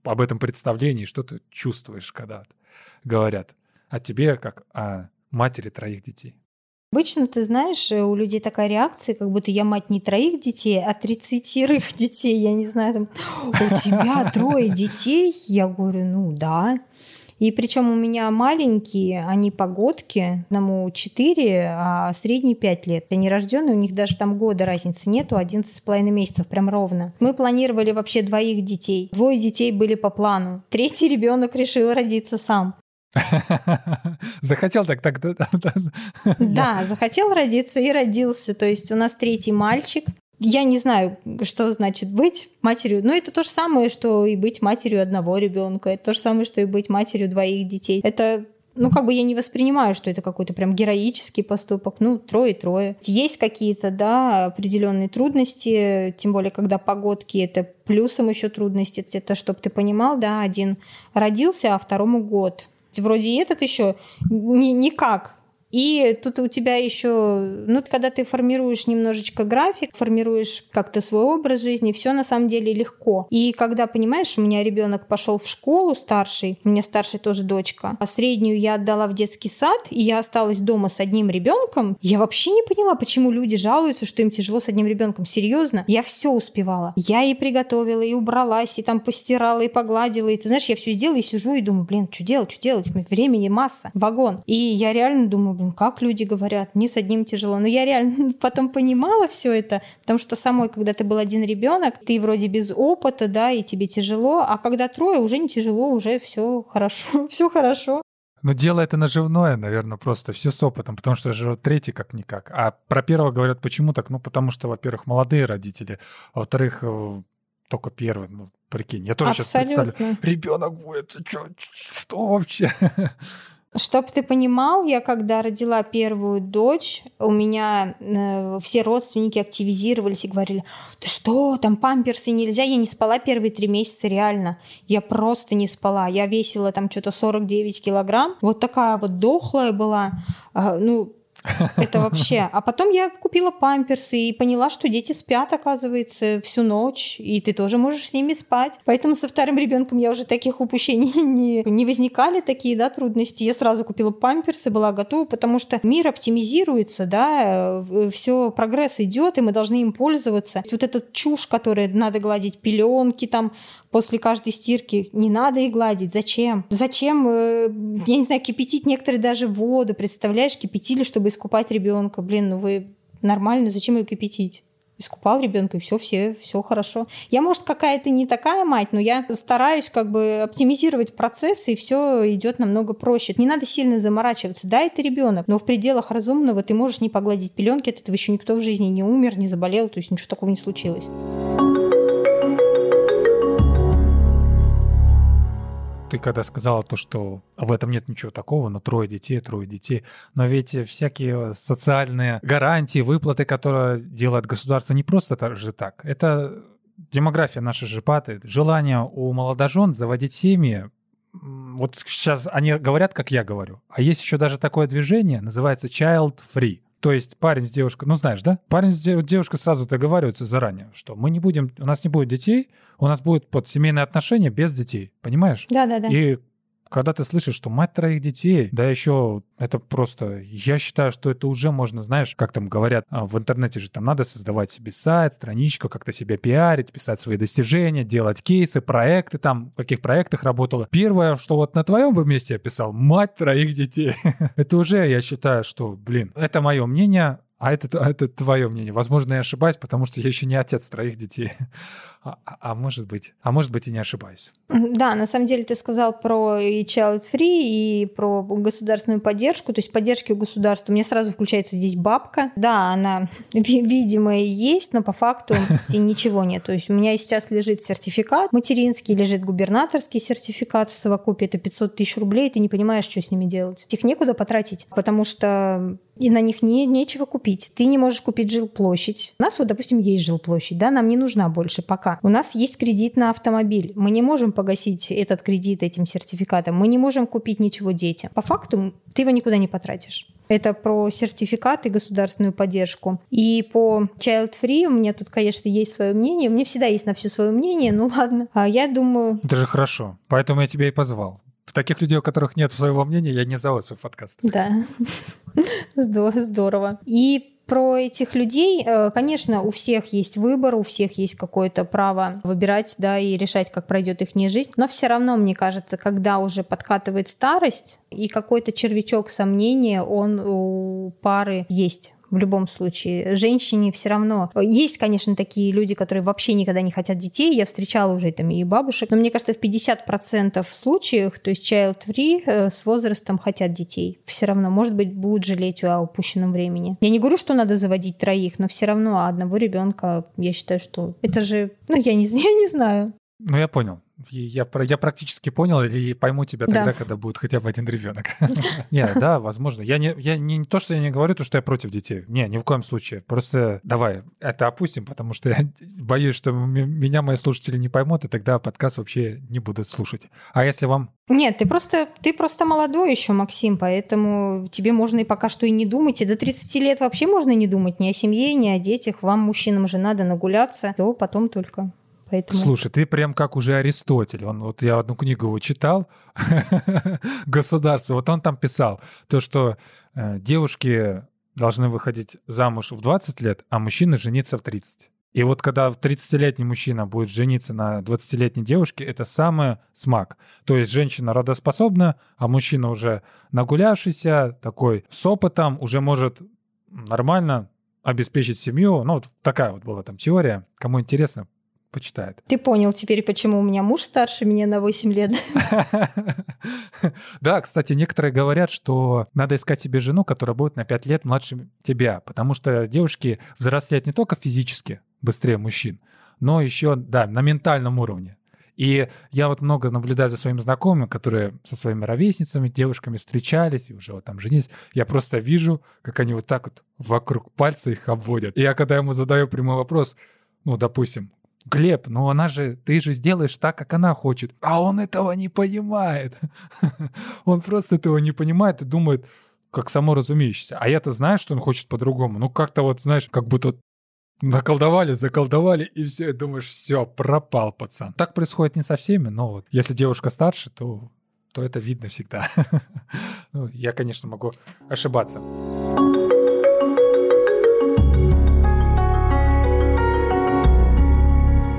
об этом представлении, что ты чувствуешь, когда говорят о тебе, как о матери троих детей? Обычно, ты знаешь, э, у людей такая реакция, как будто я мать не троих детей, а тридцатерых детей. Я не знаю, там, у тебя трое детей? Я говорю, ну да. И причем у меня маленькие, они погодки, одному 4, а средний 5 лет. Они рожденные, у них даже там года разницы нету, 11 с половиной месяцев, прям ровно. Мы планировали вообще двоих детей. Двое детей были по плану. Третий ребенок решил родиться сам. Захотел так, так, да, да. захотел родиться и родился. То есть у нас третий мальчик. Я не знаю, что значит быть матерью. Но это то же самое, что и быть матерью одного ребенка. Это то же самое, что и быть матерью двоих детей. Это ну, как бы я не воспринимаю, что это какой-то прям героический поступок. Ну, трое-трое. Есть какие-то, да, определенные трудности, тем более, когда погодки, это плюсом еще трудности. Это, чтобы ты понимал, да, один родился, а второму год. Вроде и этот еще ни, никак и тут у тебя еще, ну, когда ты формируешь немножечко график, формируешь как-то свой образ жизни, все на самом деле легко. И когда, понимаешь, у меня ребенок пошел в школу старший, у меня старшая тоже дочка, а среднюю я отдала в детский сад, и я осталась дома с одним ребенком, я вообще не поняла, почему люди жалуются, что им тяжело с одним ребенком. Серьезно, я все успевала. Я и приготовила, и убралась, и там постирала, и погладила, и ты знаешь, я все сделала, и сижу и думаю, блин, что делать, что делать? Времени масса, вагон. И я реально думаю, блин, как люди говорят, мне с одним тяжело. Но я реально потом понимала все это, потому что самой, когда ты был один ребенок, ты вроде без опыта, да, и тебе тяжело, а когда трое, уже не тяжело, уже все хорошо, все хорошо. Но дело это наживное, наверное, просто все с опытом, потому что же третий как-никак. А про первого говорят, почему так? Ну, потому что, во-первых, молодые родители, а во-вторых, э, только первый, ну, прикинь. Я тоже Абсолютно. сейчас представлю, ребенок будет, что, что вообще? Чтоб ты понимал, я когда родила первую дочь, у меня э, все родственники активизировались и говорили, ты что, там памперсы нельзя, я не спала первые три месяца, реально. Я просто не спала. Я весила там что-то 49 килограмм. Вот такая вот дохлая была. Э, ну, это вообще. А потом я купила памперсы и поняла, что дети спят, оказывается, всю ночь, и ты тоже можешь с ними спать. Поэтому со вторым ребенком я уже таких упущений не, не возникали, такие, да, трудности. Я сразу купила памперсы, была готова, потому что мир оптимизируется, да, все, прогресс идет, и мы должны им пользоваться. Вот эта чушь, которая надо гладить пеленки там после каждой стирки, не надо их гладить. Зачем? Зачем, э, я не знаю, кипятить некоторые даже воду, представляешь, кипятили, чтобы искупать ребенка. Блин, ну вы нормально, зачем ее кипятить? искупал ребенка, и все, все, все хорошо. Я, может, какая-то не такая мать, но я стараюсь как бы оптимизировать процессы, и все идет намного проще. Не надо сильно заморачиваться. Да, это ребенок, но в пределах разумного ты можешь не погладить пеленки, от этого еще никто в жизни не умер, не заболел, то есть ничего такого не случилось. Ты когда сказала то, что в этом нет ничего такого, но трое детей, трое детей, но ведь всякие социальные гарантии, выплаты, которые делает государство, не просто так же так. Это демография нашей жепаты, желание у молодожен заводить семьи, вот сейчас они говорят, как я говорю. А есть еще даже такое движение, называется child free. То есть парень с девушкой, ну знаешь, да? Парень с девушкой сразу договариваются заранее, что мы не будем, у нас не будет детей, у нас будет под семейные отношения без детей, понимаешь? Да, да, да. И когда ты слышишь, что мать троих детей, да еще это просто, я считаю, что это уже можно, знаешь, как там говорят, а, в интернете же там надо создавать себе сайт, страничку, как-то себя пиарить, писать свои достижения, делать кейсы, проекты там, в каких проектах работала. Первое, что вот на твоем бы месте я писал, мать троих детей. это уже, я считаю, что, блин, это мое мнение, а это, а это твое мнение. Возможно, я ошибаюсь, потому что я еще не отец троих детей. А, а, а может быть, а может быть и не ошибаюсь. Да, на самом деле ты сказал про и child free, и про государственную поддержку. То есть поддержки у государства. Мне сразу включается здесь бабка. Да, она, видимо, и есть, но по факту ничего нет. То есть у меня сейчас лежит сертификат материнский, лежит губернаторский сертификат в совокупе. Это 500 тысяч рублей, ты не понимаешь, что с ними делать. Их некуда потратить, потому что и на них не, нечего купить. Ты не можешь купить жилплощадь. У нас вот, допустим, есть жилплощадь, да, нам не нужна больше пока. У нас есть кредит на автомобиль. Мы не можем погасить этот кредит этим сертификатом. Мы не можем купить ничего детям. По факту ты его никуда не потратишь. Это про сертификат и государственную поддержку. И по Child Free у меня тут, конечно, есть свое мнение. У меня всегда есть на все свое мнение, ну ладно. А я думаю... Это же хорошо. Поэтому я тебя и позвал. Таких людей, у которых нет своего мнения, я не зову свой подкаст. Да. Здорово. И про этих людей, э, конечно, у всех есть выбор, у всех есть какое-то право выбирать, да, и решать, как пройдет их жизнь. Но все равно, мне кажется, когда уже подкатывает старость, и какой-то червячок сомнения, он у пары есть в любом случае. Женщине все равно... Есть, конечно, такие люди, которые вообще никогда не хотят детей. Я встречала уже там и бабушек. Но мне кажется, в 50% случаев, то есть child-free э, с возрастом хотят детей. Все равно, может быть, будут жалеть о упущенном времени. Я не говорю, что надо заводить троих, но все равно одного ребенка, я считаю, что это же... Ну, я не, я не знаю. Ну, я понял. Я, я практически понял и пойму тебя тогда, да. когда будет хотя бы один ребенок. Не, да, возможно. Я не, я не то, что я не говорю, то, что я против детей. Не, ни в коем случае. Просто давай это опустим, потому что я боюсь, что меня мои слушатели не поймут, и тогда подкаст вообще не будут слушать. А если вам нет, ты просто, ты просто молодой еще, Максим, поэтому тебе можно и пока что и не думать. И до 30 лет вообще можно не думать ни о семье, ни о детях. Вам, мужчинам же, надо нагуляться, то потом только. Поэтому... Слушай, ты прям как уже Аристотель. Он, вот я одну книгу его читал, «Государство». Вот он там писал то, что э, девушки должны выходить замуж в 20 лет, а мужчины жениться в 30. И вот когда 30-летний мужчина будет жениться на 20-летней девушке, это самый смак. То есть женщина родоспособна, а мужчина уже нагулявшийся, такой с опытом, уже может нормально обеспечить семью. Ну, вот такая вот была там теория. Кому интересно, почитает. Ты понял теперь, почему у меня муж старше меня на 8 лет. Да, кстати, некоторые говорят, что надо искать себе жену, которая будет на 5 лет младше тебя, потому что девушки взрослеют не только физически быстрее мужчин, но еще, да, на ментальном уровне. И я вот много наблюдаю за своими знакомыми, которые со своими ровесницами, девушками встречались и уже вот там женились. Я просто вижу, как они вот так вот вокруг пальца их обводят. И я когда ему задаю прямой вопрос, ну, допустим, Глеб, ну она же, ты же сделаешь так, как она хочет. А он этого не понимает. он просто этого не понимает и думает, как само разумеющееся. А я-то знаю, что он хочет по-другому. Ну, как-то вот, знаешь, как будто наколдовали, заколдовали, и все, и думаешь, все, пропал пацан. Так происходит не со всеми, но вот если девушка старше, то, то это видно всегда. ну, я, конечно, могу ошибаться.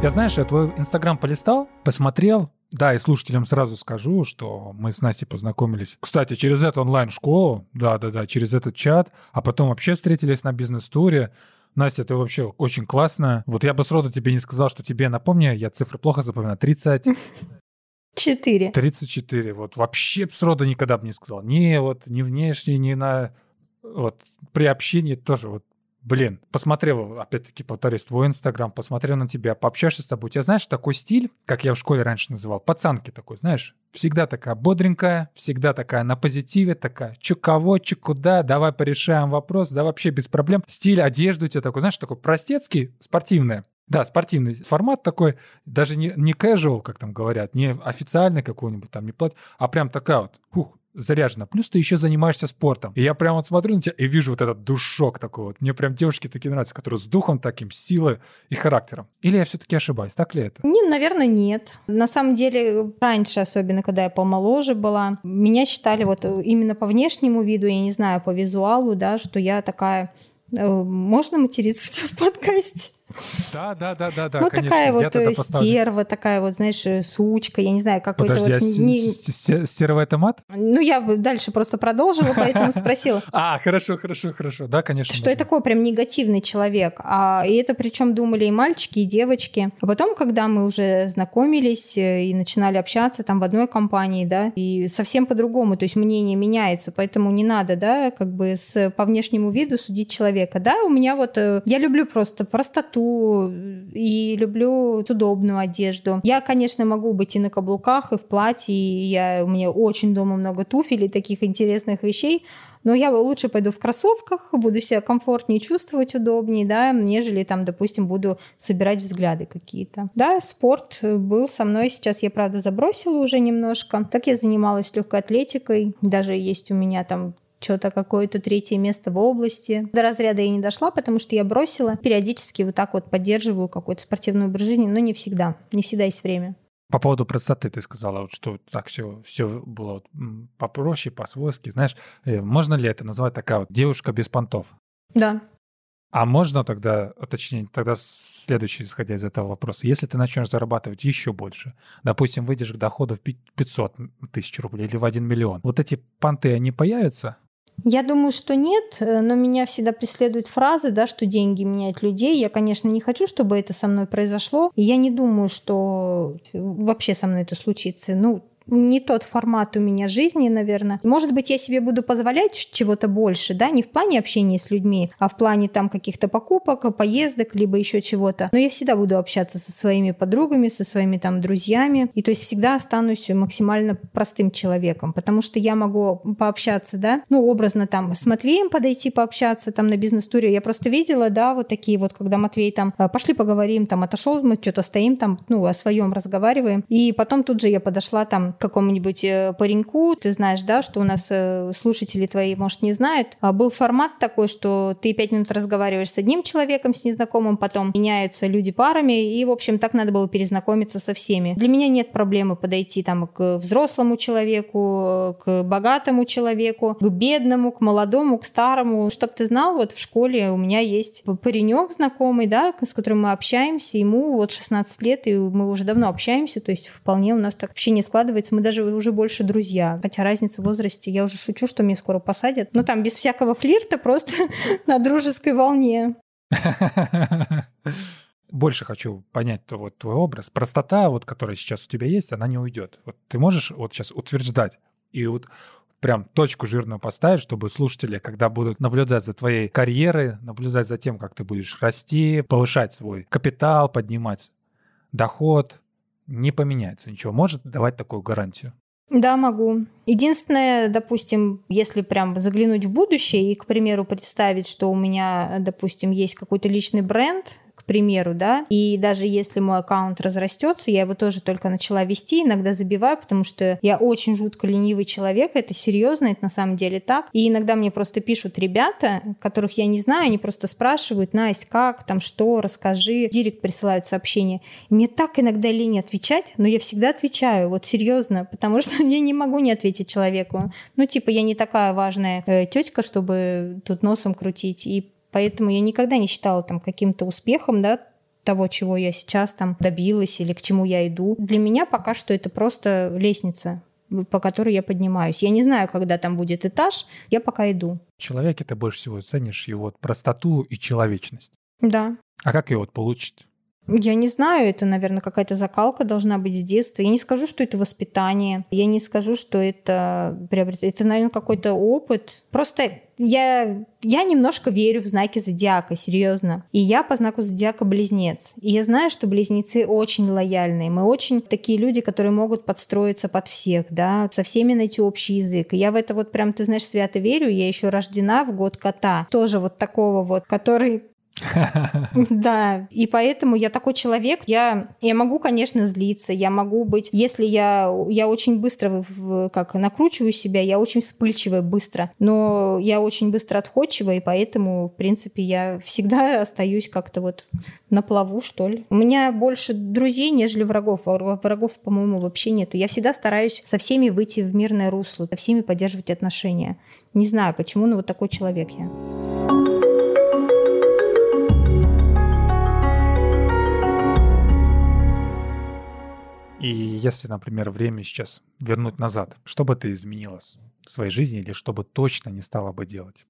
Я, знаешь, я твой Инстаграм полистал, посмотрел, да, и слушателям сразу скажу, что мы с Настей познакомились. Кстати, через эту онлайн-школу, да-да-да, через этот чат, а потом вообще встретились на бизнес-туре. Настя, ты вообще очень классная. Вот я бы сроду тебе не сказал, что тебе, напомню, я цифры плохо запоминаю, 30... Четыре. 34. Вот вообще сроду никогда бы не сказал. Не вот, ни внешне, ни на... Вот при общении тоже вот блин, посмотрел, опять-таки, повторюсь, твой Инстаграм, посмотрел на тебя, пообщаешься с тобой. У тебя, знаешь, такой стиль, как я в школе раньше называл, пацанки такой, знаешь, всегда такая бодренькая, всегда такая на позитиве, такая, чё кого, чё куда, давай порешаем вопрос, да вообще без проблем. Стиль одежды у тебя такой, знаешь, такой простецкий, спортивный. Да, спортивный формат такой, даже не, не casual, как там говорят, не официальный какой-нибудь там, не плат, а прям такая вот, фух, заряжена. Плюс ты еще занимаешься спортом. И я прям вот смотрю на тебя и вижу вот этот душок такой вот. Мне прям девушки такие нравятся, которые с духом таким, силой и характером. Или я все-таки ошибаюсь, так ли это? Не, наверное, нет. На самом деле, раньше, особенно когда я помоложе была, меня считали вот именно по внешнему виду, я не знаю, по визуалу, да, что я такая... Э, можно материться в подкасте? Да, да, да, да, да. Ну, конечно. такая вот э, стерва, такая вот, знаешь, э, сучка, я не знаю, какой-то Подожди, вот... а не... стерва это мат? Ну, я дальше просто продолжила, поэтому спросила. А, хорошо, хорошо, хорошо. Да, конечно. Что я такой прям негативный человек. А, и это причем думали и мальчики, и девочки. А потом, когда мы уже знакомились э, и начинали общаться там в одной компании, да, и совсем по-другому, то есть мнение меняется, поэтому не надо, да, как бы с, по внешнему виду судить человека. Да, у меня вот... Я люблю просто простоту, красоту и люблю удобную одежду. Я, конечно, могу быть и на каблуках, и в платье, и я, у меня очень дома много туфель и таких интересных вещей, но я лучше пойду в кроссовках, буду себя комфортнее чувствовать, удобнее, да, нежели там, допустим, буду собирать взгляды какие-то. Да, спорт был со мной, сейчас я, правда, забросила уже немножко. Так я занималась легкой атлетикой, даже есть у меня там что-то какое-то третье место в области. До разряда я не дошла, потому что я бросила. Периодически вот так вот поддерживаю какой-то спортивный образ жизни, но не всегда. Не всегда есть время. По поводу простоты ты сказала, вот, что так все, все было попроще, по-свойски. Знаешь, э, можно ли это назвать такая вот девушка без понтов? Да. А можно тогда, точнее, тогда следующий, исходя из этого вопроса, если ты начнешь зарабатывать еще больше, допустим, выйдешь к доходу в 500 тысяч рублей или в 1 миллион, вот эти понты, они появятся? Я думаю, что нет, э, но меня всегда преследует фразы, да, что деньги меняют людей. Я, конечно, не хочу, чтобы это со мной произошло. И я не думаю, что вообще со мной это случится. Ну, не тот формат у меня жизни, наверное. Может быть, я себе буду позволять чего-то больше, да, не в плане общения с людьми, а в плане там каких-то покупок, поездок, либо еще чего-то. Но я всегда буду общаться со своими подругами, со своими там друзьями, и то есть всегда останусь максимально простым человеком, потому что я могу пообщаться, да, ну, образно там с Матвеем подойти пообщаться там на бизнес-туре. Я просто видела, да, вот такие вот, когда Матвей там, «А, пошли поговорим, там, отошел, мы что-то стоим там, ну, о своем разговариваем, и потом тут же я подошла там какому-нибудь э, пареньку, ты знаешь, да, что у нас э, слушатели твои, может, не знают, а был формат такой, что ты пять минут разговариваешь с одним человеком, с незнакомым, потом меняются люди парами, и, в общем, так надо было перезнакомиться со всеми. Для меня нет проблемы подойти там к взрослому человеку, к богатому человеку, к бедному, к молодому, к старому. Чтоб ты знал, вот в школе у меня есть паренек знакомый, да, с которым мы общаемся, ему вот 16 лет, и мы уже давно общаемся, то есть вполне у нас так общение складывается складывается, мы даже уже больше друзья. Хотя разница в возрасте, я уже шучу, что меня скоро посадят. Но там без всякого флирта, просто на дружеской волне. Больше хочу понять вот, твой образ. Простота, вот, которая сейчас у тебя есть, она не уйдет. Вот ты можешь вот сейчас утверждать и вот прям точку жирную поставить, чтобы слушатели, когда будут наблюдать за твоей карьерой, наблюдать за тем, как ты будешь расти, повышать свой капитал, поднимать доход, не поменяется ничего. Может давать такую гарантию? Да, могу. Единственное, допустим, если прям заглянуть в будущее и, к примеру, представить, что у меня, допустим, есть какой-то личный бренд, примеру, да, и даже если мой аккаунт разрастется, я его тоже только начала вести, иногда забиваю, потому что я очень жутко ленивый человек, это серьезно, это на самом деле так, и иногда мне просто пишут ребята, которых я не знаю, они просто спрашивают, Настя, как там, что, расскажи, директ присылают сообщения. И мне так иногда лень отвечать, но я всегда отвечаю, вот серьезно, потому что я не могу не ответить человеку. Ну, типа, я не такая важная э, тетка, чтобы тут носом крутить, и Поэтому я никогда не считала там каким-то успехом, да, того, чего я сейчас там добилась или к чему я иду. Для меня пока что это просто лестница, по которой я поднимаюсь. Я не знаю, когда там будет этаж, я пока иду. В человеке ты больше всего ценишь его простоту и человечность. Да. А как ее вот получить? Я не знаю, это, наверное, какая-то закалка должна быть с детства. Я не скажу, что это воспитание. Я не скажу, что это приобретение. Это, наверное, какой-то опыт. Просто я, я немножко верю в знаки зодиака, серьезно. И я по знаку зодиака близнец. И я знаю, что близнецы очень лояльные. Мы очень такие люди, которые могут подстроиться под всех, да, со всеми найти общий язык. И я в это вот прям, ты знаешь, свято верю. Я еще рождена в год кота. Тоже вот такого вот, который Да, и поэтому я такой человек, я, я могу, конечно, злиться, я могу быть, если я, я очень быстро как накручиваю себя, я очень вспыльчивая быстро, но я очень быстро отходчивая, и поэтому, в принципе, я всегда остаюсь как-то вот на плаву, что ли. У меня больше друзей, нежели врагов, а врагов, по-моему, вообще нету. Я всегда стараюсь со всеми выйти в мирное русло, со всеми поддерживать отношения. Не знаю, почему, но вот такой человек я. И если, например, время сейчас вернуть назад, что бы ты изменила в своей жизни или что бы точно не стала бы делать?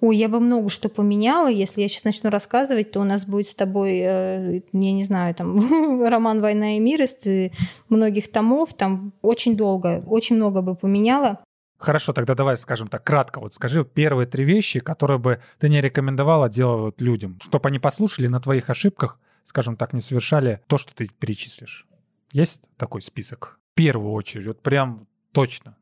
Ой, я бы много что поменяла. Если я сейчас начну рассказывать, то у нас будет с тобой, э, я не знаю, там роман «Война и мир» из многих томов. Там очень долго, очень много бы поменяла. Хорошо, тогда давай скажем так, кратко. Вот скажи первые три вещи, которые бы ты не рекомендовала делать людям, чтобы они послушали на твоих ошибках, скажем так, не совершали то, что ты перечислишь. Есть такой список? В первую очередь, вот прям точно.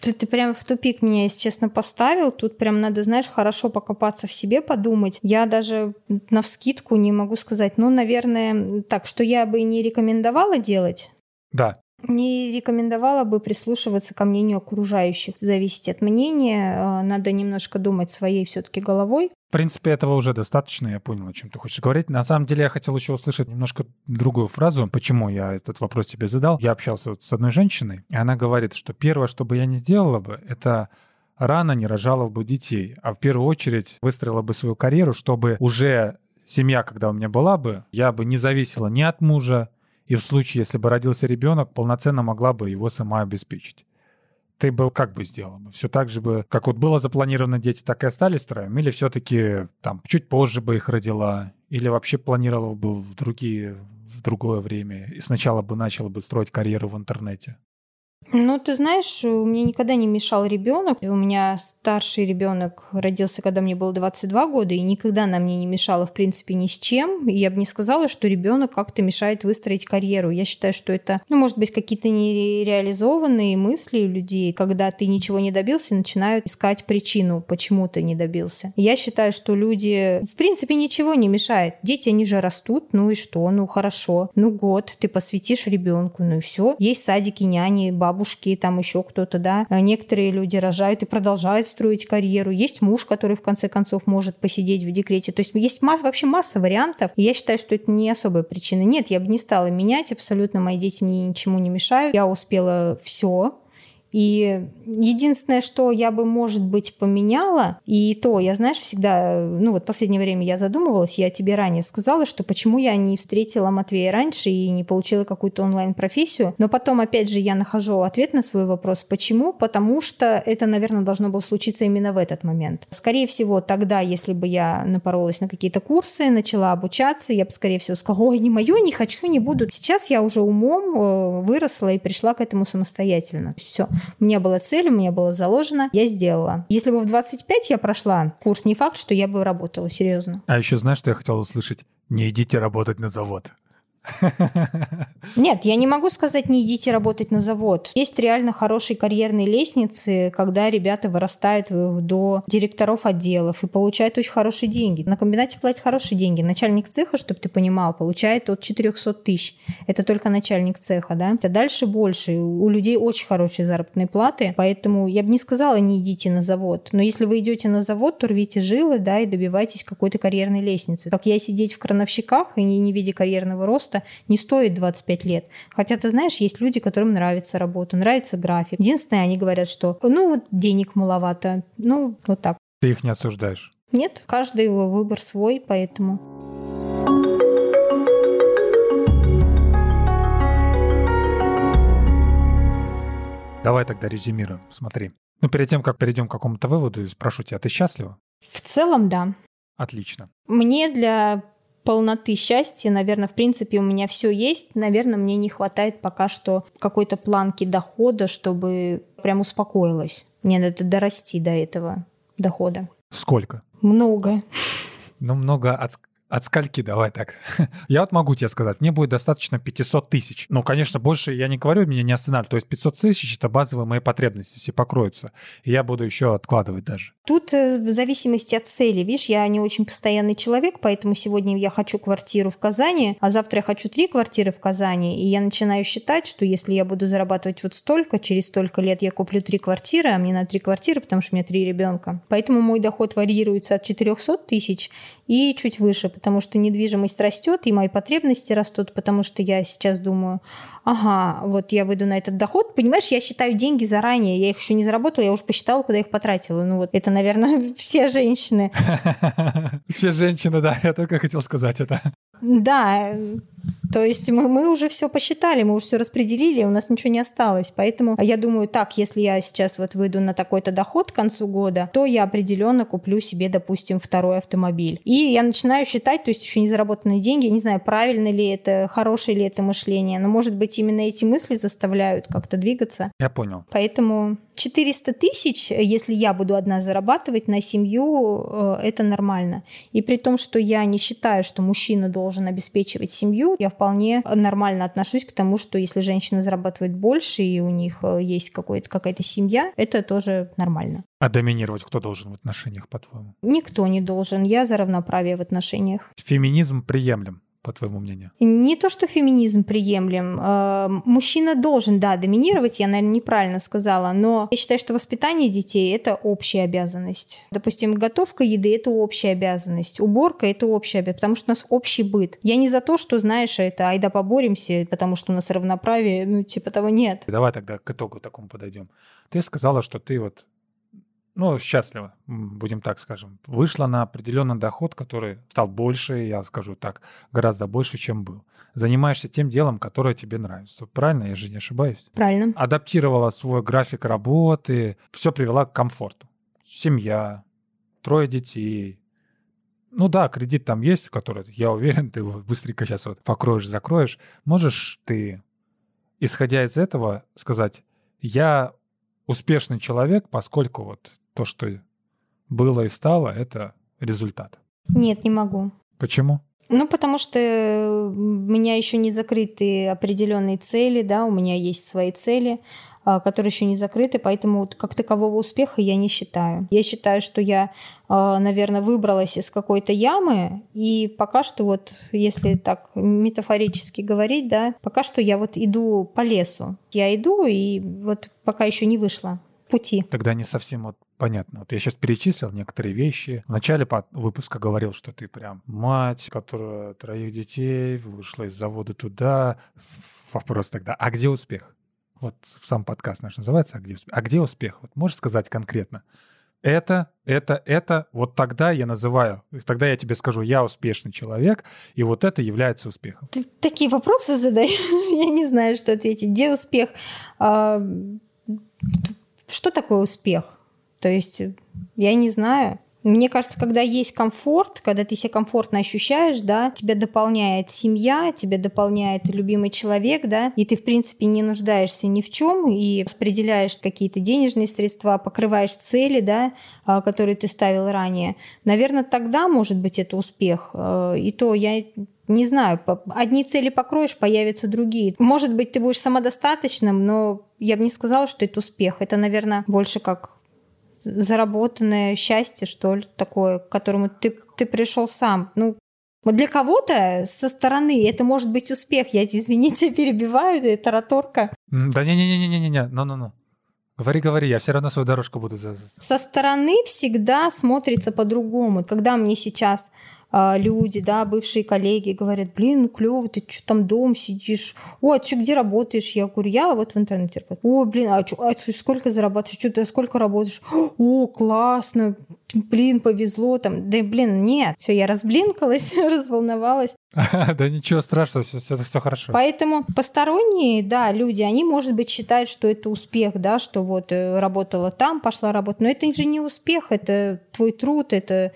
Ты, ты прям в тупик меня, если честно, поставил. Тут прям надо, знаешь, хорошо покопаться в себе, подумать. Я даже на вскидку не могу сказать. Ну, наверное, так, что я бы не рекомендовала делать. Да. Не рекомендовала бы прислушиваться ко мнению окружающих. Зависит от мнения. Э, надо немножко думать своей все-таки головой. В принципе, этого уже достаточно, я понял, о чем ты хочешь говорить. На самом деле, я хотел еще услышать немножко другую фразу, почему я этот вопрос тебе задал. Я общался вот с одной женщиной, и она говорит, что первое, что бы я не сделала бы, это рано не рожала бы детей, а в первую очередь выстроила бы свою карьеру, чтобы уже семья, когда у меня была бы, я бы не зависела ни от мужа, и в случае, если бы родился ребенок, полноценно могла бы его сама обеспечить ты бы как бы сделал? Все так же бы, как вот было запланировано, дети так и остались втроем? Или все-таки там чуть позже бы их родила? Или вообще планировал бы в другие, в другое время? И сначала бы начала бы строить карьеру в интернете? Ну, ты знаешь, мне никогда не мешал ребенок. У меня старший ребенок родился, когда мне было 22 года, и никогда она мне не мешала, в принципе, ни с чем. И я бы не сказала, что ребенок как-то мешает выстроить карьеру. Я считаю, что это, ну, может быть, какие-то нереализованные мысли у людей, когда ты ничего не добился, начинают искать причину, почему ты не добился. Я считаю, что люди, в принципе, ничего не мешает. Дети, они же растут, ну и что? Ну, хорошо. Ну, год ты посвятишь ребенку, ну и все. Есть садики, няни, бабушки, бабушки, там еще кто-то, да. А некоторые люди рожают и продолжают строить карьеру. Есть муж, который в конце концов может посидеть в декрете. То есть есть вообще масса вариантов. Я считаю, что это не особая причина. Нет, я бы не стала менять абсолютно. Мои дети мне ничему не мешают. Я успела все, и единственное, что я бы, может быть, поменяла, и то, я, знаешь, всегда, ну вот в последнее время я задумывалась, я тебе ранее сказала, что почему я не встретила Матвея раньше и не получила какую-то онлайн-профессию, но потом, опять же, я нахожу ответ на свой вопрос, почему, потому что это, наверное, должно было случиться именно в этот момент. Скорее всего, тогда, если бы я напоролась на какие-то курсы, начала обучаться, я бы, скорее всего, сказала, ой, не мое, не хочу, не буду. Сейчас я уже умом э, выросла и пришла к этому самостоятельно. Все. Меня была цель, у меня было заложено, я сделала. Если бы в 25 я прошла курс, не факт, что я бы работала, серьезно. А еще знаешь, что я хотел услышать? Не идите работать на завод. Нет, я не могу сказать, не идите работать на завод. Есть реально хорошие карьерные лестницы, когда ребята вырастают до директоров отделов и получают очень хорошие деньги. На комбинате платят хорошие деньги. Начальник цеха, чтобы ты понимал, получает от 400 тысяч. Это только начальник цеха, да? А дальше больше. У людей очень хорошие заработные платы, поэтому я бы не сказала, не идите на завод. Но если вы идете на завод, то рвите жилы, да, и добивайтесь какой-то карьерной лестницы. Как я сидеть в крановщиках и не, не видя карьерного роста, просто не стоит 25 лет. Хотя, ты знаешь, есть люди, которым нравится работа, нравится график. Единственное, они говорят, что ну вот денег маловато, ну вот так. Ты их не осуждаешь? Нет, каждый его выбор свой, поэтому... Давай тогда резюмируем. Смотри. Ну, перед тем, как перейдем к какому-то выводу, спрошу тебя, ты счастлива? В целом, да. Отлично. Мне для полноты счастья, наверное, в принципе, у меня все есть. Наверное, мне не хватает пока что какой-то планки дохода, чтобы прям успокоилась. Мне надо дорасти до этого дохода. Сколько? Много. Ну, много от, от скольки, давай так. я вот могу тебе сказать, мне будет достаточно 500 тысяч. Ну, конечно, больше я не говорю, меня не останавливает. То есть 500 тысяч — это базовые мои потребности, все покроются. И я буду еще откладывать даже. Тут э, в зависимости от цели. Видишь, я не очень постоянный человек, поэтому сегодня я хочу квартиру в Казани, а завтра я хочу три квартиры в Казани. И я начинаю считать, что если я буду зарабатывать вот столько, через столько лет я куплю три квартиры, а мне на три квартиры, потому что у меня три ребенка. Поэтому мой доход варьируется от 400 тысяч и чуть выше, потому что недвижимость растет, и мои потребности растут, потому что я сейчас думаю, ага, вот я выйду на этот доход. Понимаешь, я считаю деньги заранее, я их еще не заработала, я уже посчитала, куда их потратила. Ну вот это, наверное, все женщины. Все женщины, да, я только хотел сказать это. Да, То есть мы, мы уже все посчитали, мы уже все распределили, у нас ничего не осталось. Поэтому я думаю, так, если я сейчас вот выйду на такой-то доход к концу года, то я определенно куплю себе, допустим, второй автомобиль. И я начинаю считать, то есть еще не заработанные деньги, я не знаю, правильно ли это, хорошее ли это мышление, но, может быть, именно эти мысли заставляют как-то двигаться. Я понял. Поэтому 400 тысяч, если я буду одна зарабатывать на семью, э, это нормально. И при том, что я не считаю, что мужчина должен обеспечивать семью, я вполне нормально отношусь к тому, что если женщина зарабатывает больше и у них э, есть какая-то семья, это тоже нормально. А доминировать кто должен в отношениях, по-твоему? Никто не должен. Я за равноправие в отношениях. Феминизм приемлем по твоему мнению? Не то, что феминизм приемлем. Э, мужчина должен, да, доминировать, я, наверное, неправильно сказала, но я считаю, что воспитание детей – это общая обязанность. Допустим, готовка еды – это общая обязанность, уборка – это общая обязанность, потому что у нас общий быт. Я не за то, что, знаешь, это айда поборемся, потому что у нас равноправие, ну, типа того нет. Давай тогда к итогу такому подойдем. Ты сказала, что ты вот ну, счастлива, будем так скажем. Вышла на определенный доход, который стал больше, я скажу так, гораздо больше, чем был. Занимаешься тем делом, которое тебе нравится. Правильно? Я же не ошибаюсь. Правильно. Адаптировала свой график работы, все привела к комфорту. Семья, трое детей. Ну да, кредит там есть, который, я уверен, ты его быстренько сейчас вот покроешь, закроешь. Можешь ты, исходя из этого, сказать, я успешный человек, поскольку вот то, что было и стало, это результат. Нет, не могу. Почему? Ну, потому что у меня еще не закрыты определенные цели, да, у меня есть свои цели, а, которые еще не закрыты, поэтому как такового успеха я не считаю. Я считаю, что я, а, наверное, выбралась из какой-то ямы, и пока что вот, если так метафорически говорить, да, пока что я вот иду по лесу. Я иду, и вот пока еще не вышла пути. Тогда не совсем вот понятно. Вот я сейчас перечислил некоторые вещи. В начале выпуска говорил, что ты прям мать, которая троих детей, вышла из завода туда. Вопрос тогда, а где успех? Вот сам подкаст наш называется «А где успех?». А где успех? Вот можешь сказать конкретно? Это, это, это, вот тогда я называю, тогда я тебе скажу, я успешный человек, и вот это является успехом. Ты такие вопросы задаешь, я не знаю, что ответить. Где успех? А, что такое успех? То есть я не знаю. Мне кажется, когда есть комфорт, когда ты себя комфортно ощущаешь, да, тебя дополняет семья, тебя дополняет любимый человек, да, и ты, в принципе, не нуждаешься ни в чем и распределяешь какие-то денежные средства, покрываешь цели, да, а, которые ты ставил ранее. Наверное, тогда, может быть, это успех. Э, и то я не знаю, одни цели покроешь, появятся другие. Может быть, ты будешь самодостаточным, но я бы не сказала, что это успех. Это, наверное, больше как заработанное счастье, что ли, такое, к которому ты, ты пришел сам. Ну, вот для кого-то со стороны это может быть успех. Я, извините, перебиваю, это тараторка. Да не-не-не-не-не-не, ну-ну-ну. Говори, говори, я все равно свою дорожку буду... Со стороны всегда смотрится по-другому. Когда мне сейчас люди, да, бывшие коллеги говорят, блин, клево, ты что там дом сидишь? О, а ты где работаешь? Я говорю, я вот в интернете работаю. О, блин, а, чё, а сколько зарабатываешь? Что ты сколько работаешь? О, классно, блин, повезло там. Да, блин, нет. Все, я разблинкалась, разволновалась. Да ничего страшного, все, все, все хорошо. Поэтому посторонние, да, люди, они, может быть, считают, что это успех, да, что вот э, работала там, пошла работать. Но это же не успех, это твой труд, это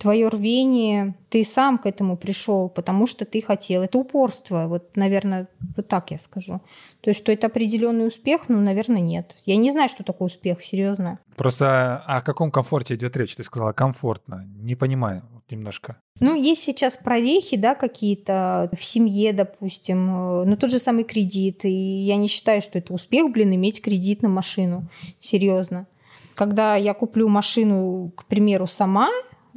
твое рвение, ты сам к этому пришел, потому что ты хотел. Это упорство. Вот, наверное, вот так я скажу. То есть, что это определенный успех, ну, наверное, нет. Я не знаю, что такое успех, серьезно. Просто о каком комфорте идет речь? Ты сказала комфортно. Не понимаю немножко. Ну, есть сейчас прорехи, да, какие-то в семье, допустим, э, ну, тот же самый кредит. И я не считаю, что это успех, блин, иметь кредит на машину. Серьезно. Когда я куплю машину, к примеру, сама,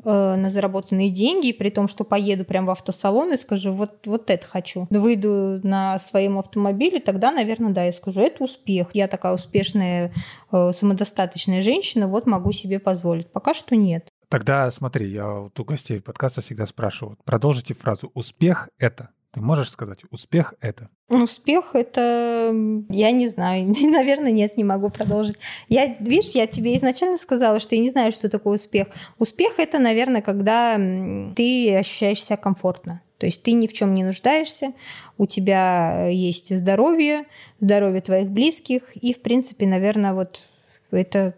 э, на заработанные деньги, при том, что поеду прямо в автосалон и скажу, вот, вот это хочу. Выйду на своем автомобиле, тогда, наверное, да, я скажу, это успех. Я такая успешная, э, самодостаточная женщина, вот могу себе позволить. Пока что нет. Тогда смотри, я вот у гостей подкаста всегда спрашиваю, продолжите фразу «успех – это». Ты можешь сказать, успех это? Успех это, я не знаю, наверное, нет, не могу продолжить. Я, видишь, я тебе изначально сказала, что я не знаю, что такое успех. Успех это, наверное, когда ты ощущаешь себя комфортно. То есть ты ни в чем не нуждаешься, у тебя есть здоровье, здоровье твоих близких, и, в принципе, наверное, вот это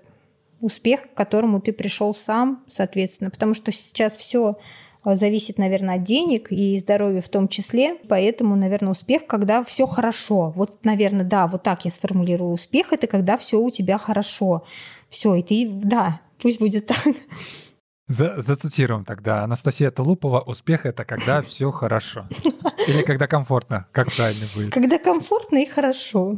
успех, к которому ты пришел сам, соответственно, потому что сейчас все зависит, наверное, от денег и здоровья в том числе. Поэтому, наверное, успех, когда все хорошо. Вот, наверное, да, вот так я сформулирую. Успех это когда все у тебя хорошо. Все, и ты, да, пусть будет так. За, зацитируем тогда. Анастасия Тулупова. Успех — это когда все хорошо. Или когда комфортно, как правильно будет? Когда комфортно и хорошо.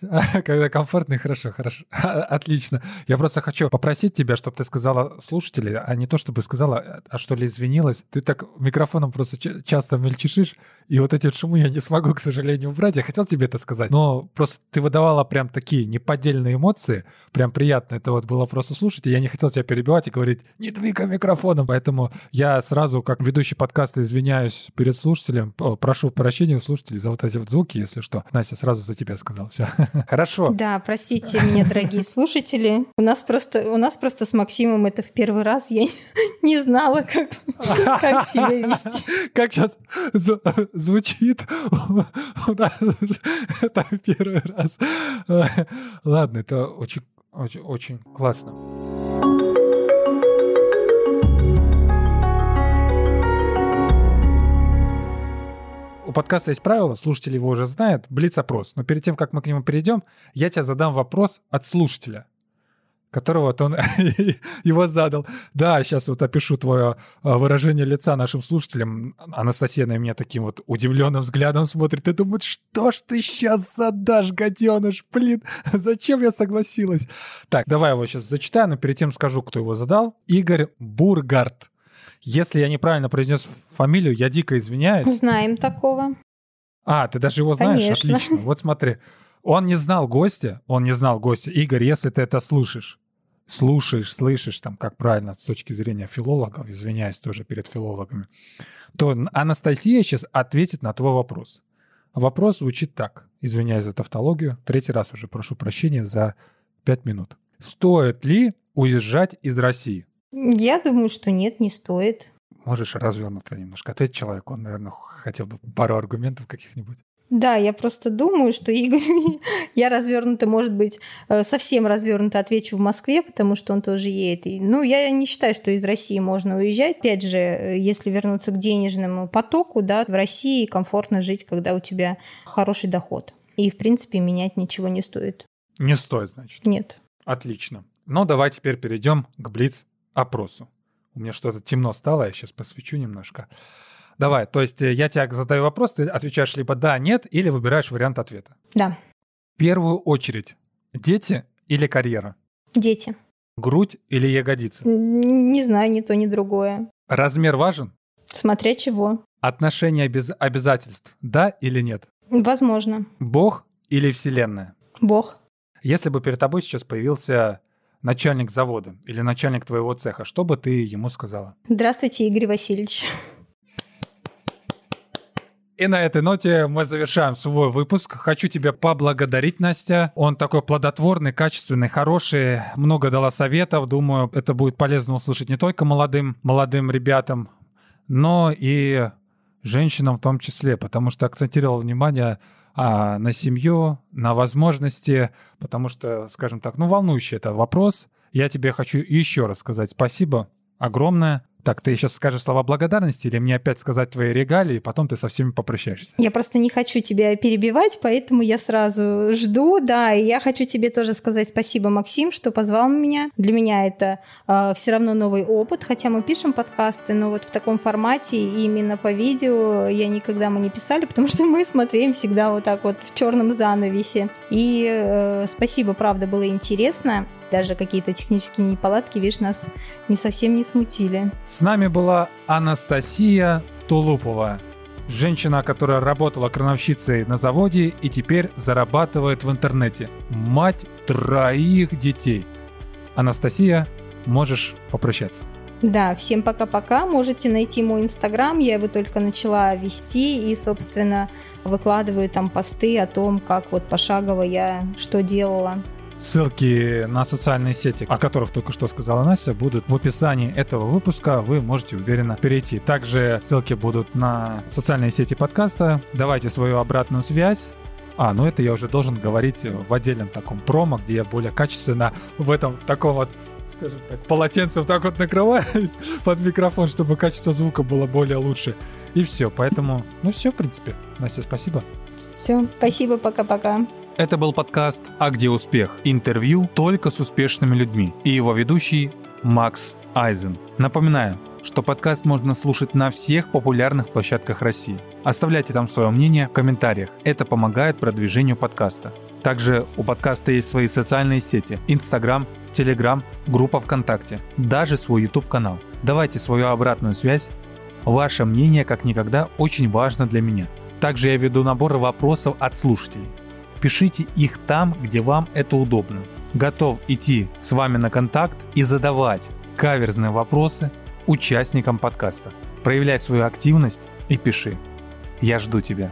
Когда комфортно и хорошо, хорошо. Отлично. Я просто хочу попросить тебя, чтобы ты сказала слушателей, а не то, чтобы сказала, а что ли извинилась. Ты так микрофоном просто часто мельчишишь, и вот эти шумы я не смогу, к сожалению, убрать. Я хотел тебе это сказать, но просто ты выдавала прям такие неподдельные эмоции, прям приятно это вот было просто слушать, и я не хотел тебя перебивать и говорить, не двигай микрофоном, поэтому я сразу, как ведущий подкаста, извиняюсь перед слушателем, прошу прощения у слушателей за вот эти вот звуки, если что. Настя, сразу за тебя сказал, все. Хорошо. Да, простите меня, дорогие слушатели. У нас просто, у нас просто с Максимом это в первый раз. Я не знала, как, как себя вести. Как сейчас звучит? Это первый раз. Ладно, это очень, очень, очень классно. У подкаста есть правило, слушатели его уже знают, блиц-опрос. Но перед тем, как мы к нему перейдем, я тебе задам вопрос от слушателя, которого вот он его задал. Да, сейчас вот опишу твое а, выражение лица нашим слушателям. Анастасия на меня таким вот удивленным взглядом смотрит и думает, что ж ты сейчас задашь, гаденыш, блин, зачем я согласилась? Так, давай его сейчас зачитаю, но перед тем скажу, кто его задал. Игорь Бургард. Если я неправильно произнес фамилию, я дико извиняюсь. Знаем такого. А, ты даже его знаешь? Конечно. Отлично. Вот смотри. Он не знал гостя, он не знал гостя. Игорь, если ты это слышишь, слушаешь, слышишь, там, как правильно, с точки зрения филологов, извиняюсь тоже перед филологами, то Анастасия сейчас ответит на твой вопрос. Вопрос звучит так. Извиняюсь за тавтологию. Третий раз уже прошу прощения за пять минут. Стоит ли уезжать из России? Я думаю, что нет, не стоит. Можешь развернуто немножко ответить человеку, он, наверное, хотел бы пару аргументов каких-нибудь. Да, я просто думаю, что Игорь, я развернуто, может быть, э, совсем развернуто отвечу в Москве, потому что он тоже едет. Ну, я не считаю, что из России можно уезжать. Опять же, э, если вернуться к денежному потоку, да, в России комфортно жить, когда у тебя хороший доход. И, в принципе, менять ничего не стоит. Не стоит, значит? Нет. Отлично. Ну, давай теперь перейдем к Блиц опросу. У меня что-то темно стало, я сейчас посвечу немножко. Давай, то есть э, я тебе задаю вопрос, ты отвечаешь либо да, нет, или выбираешь вариант ответа. Да. В первую очередь, дети или карьера? Дети. Грудь или ягодицы? Не знаю, ни то, ни другое. Размер важен? Смотря чего. Отношения без обязательств, да или нет? Возможно. Бог или Вселенная? Бог. Если бы перед тобой сейчас появился начальник завода или начальник твоего цеха, что бы ты ему сказала? Здравствуйте, Игорь Васильевич. И на этой ноте мы завершаем свой выпуск. Хочу тебя поблагодарить, Настя. Он такой плодотворный, качественный, хороший. Много дала советов. Думаю, это будет полезно услышать не только молодым, молодым ребятам, но и женщинам в том числе, потому что акцентировал внимание а, на семью, на возможности, потому что, скажем так, ну, волнующий это вопрос. Я тебе хочу еще раз сказать спасибо огромное так, ты сейчас скажешь слова благодарности или мне опять сказать твои регалии, и потом ты со всеми попрощаешься? Я просто не хочу тебя перебивать, поэтому я сразу жду, да, и я хочу тебе тоже сказать спасибо, Максим, что позвал меня. Для меня это э, а, все равно новый опыт, хотя мы пишем подкасты, но вот в таком формате именно по видео я никогда мы не писали, потому что мы смотрим всегда вот так вот в черном занавесе. И э, спасибо, правда, было интересно даже какие-то технические неполадки, видишь, нас не совсем не смутили. С нами была Анастасия Тулупова, женщина, которая работала крановщицей на заводе и теперь зарабатывает в интернете. Мать троих детей. Анастасия, можешь попрощаться. Да, всем пока-пока. Можете найти мой инстаграм. Я его только начала вести и, собственно, выкладываю там посты о том, как вот пошагово я что делала. Ссылки на социальные сети, о которых только что сказала Настя, будут в описании этого выпуска. Вы можете уверенно перейти. Также ссылки будут на социальные сети подкаста. Давайте свою обратную связь. А, ну это я уже должен говорить в отдельном таком промо, где я более качественно в этом таком вот скажем так, полотенцем так вот накрываюсь под микрофон, чтобы качество звука было более лучше. И все, поэтому, ну все, в принципе. Настя, спасибо. Все, спасибо, пока-пока. Это был подкаст «А где успех?» Интервью только с успешными людьми. И его ведущий Макс Айзен. Напоминаю, что подкаст можно слушать на всех популярных площадках России. Оставляйте там свое мнение в комментариях. Это помогает продвижению подкаста. Также у подкаста есть свои социальные сети. Инстаграм, Телеграм, группа ВКонтакте, даже свой YouTube-канал. Давайте свою обратную связь. Ваше мнение, как никогда, очень важно для меня. Также я веду набор вопросов от слушателей. Пишите их там, где вам это удобно. Готов идти с вами на контакт и задавать каверзные вопросы участникам подкаста. Проявляй свою активность и пиши. Я жду тебя.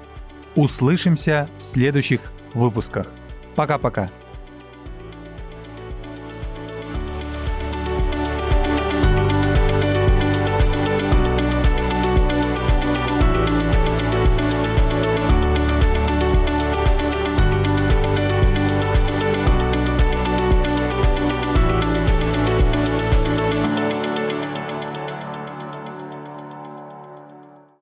Услышимся в следующих выпусках. Пока-пока.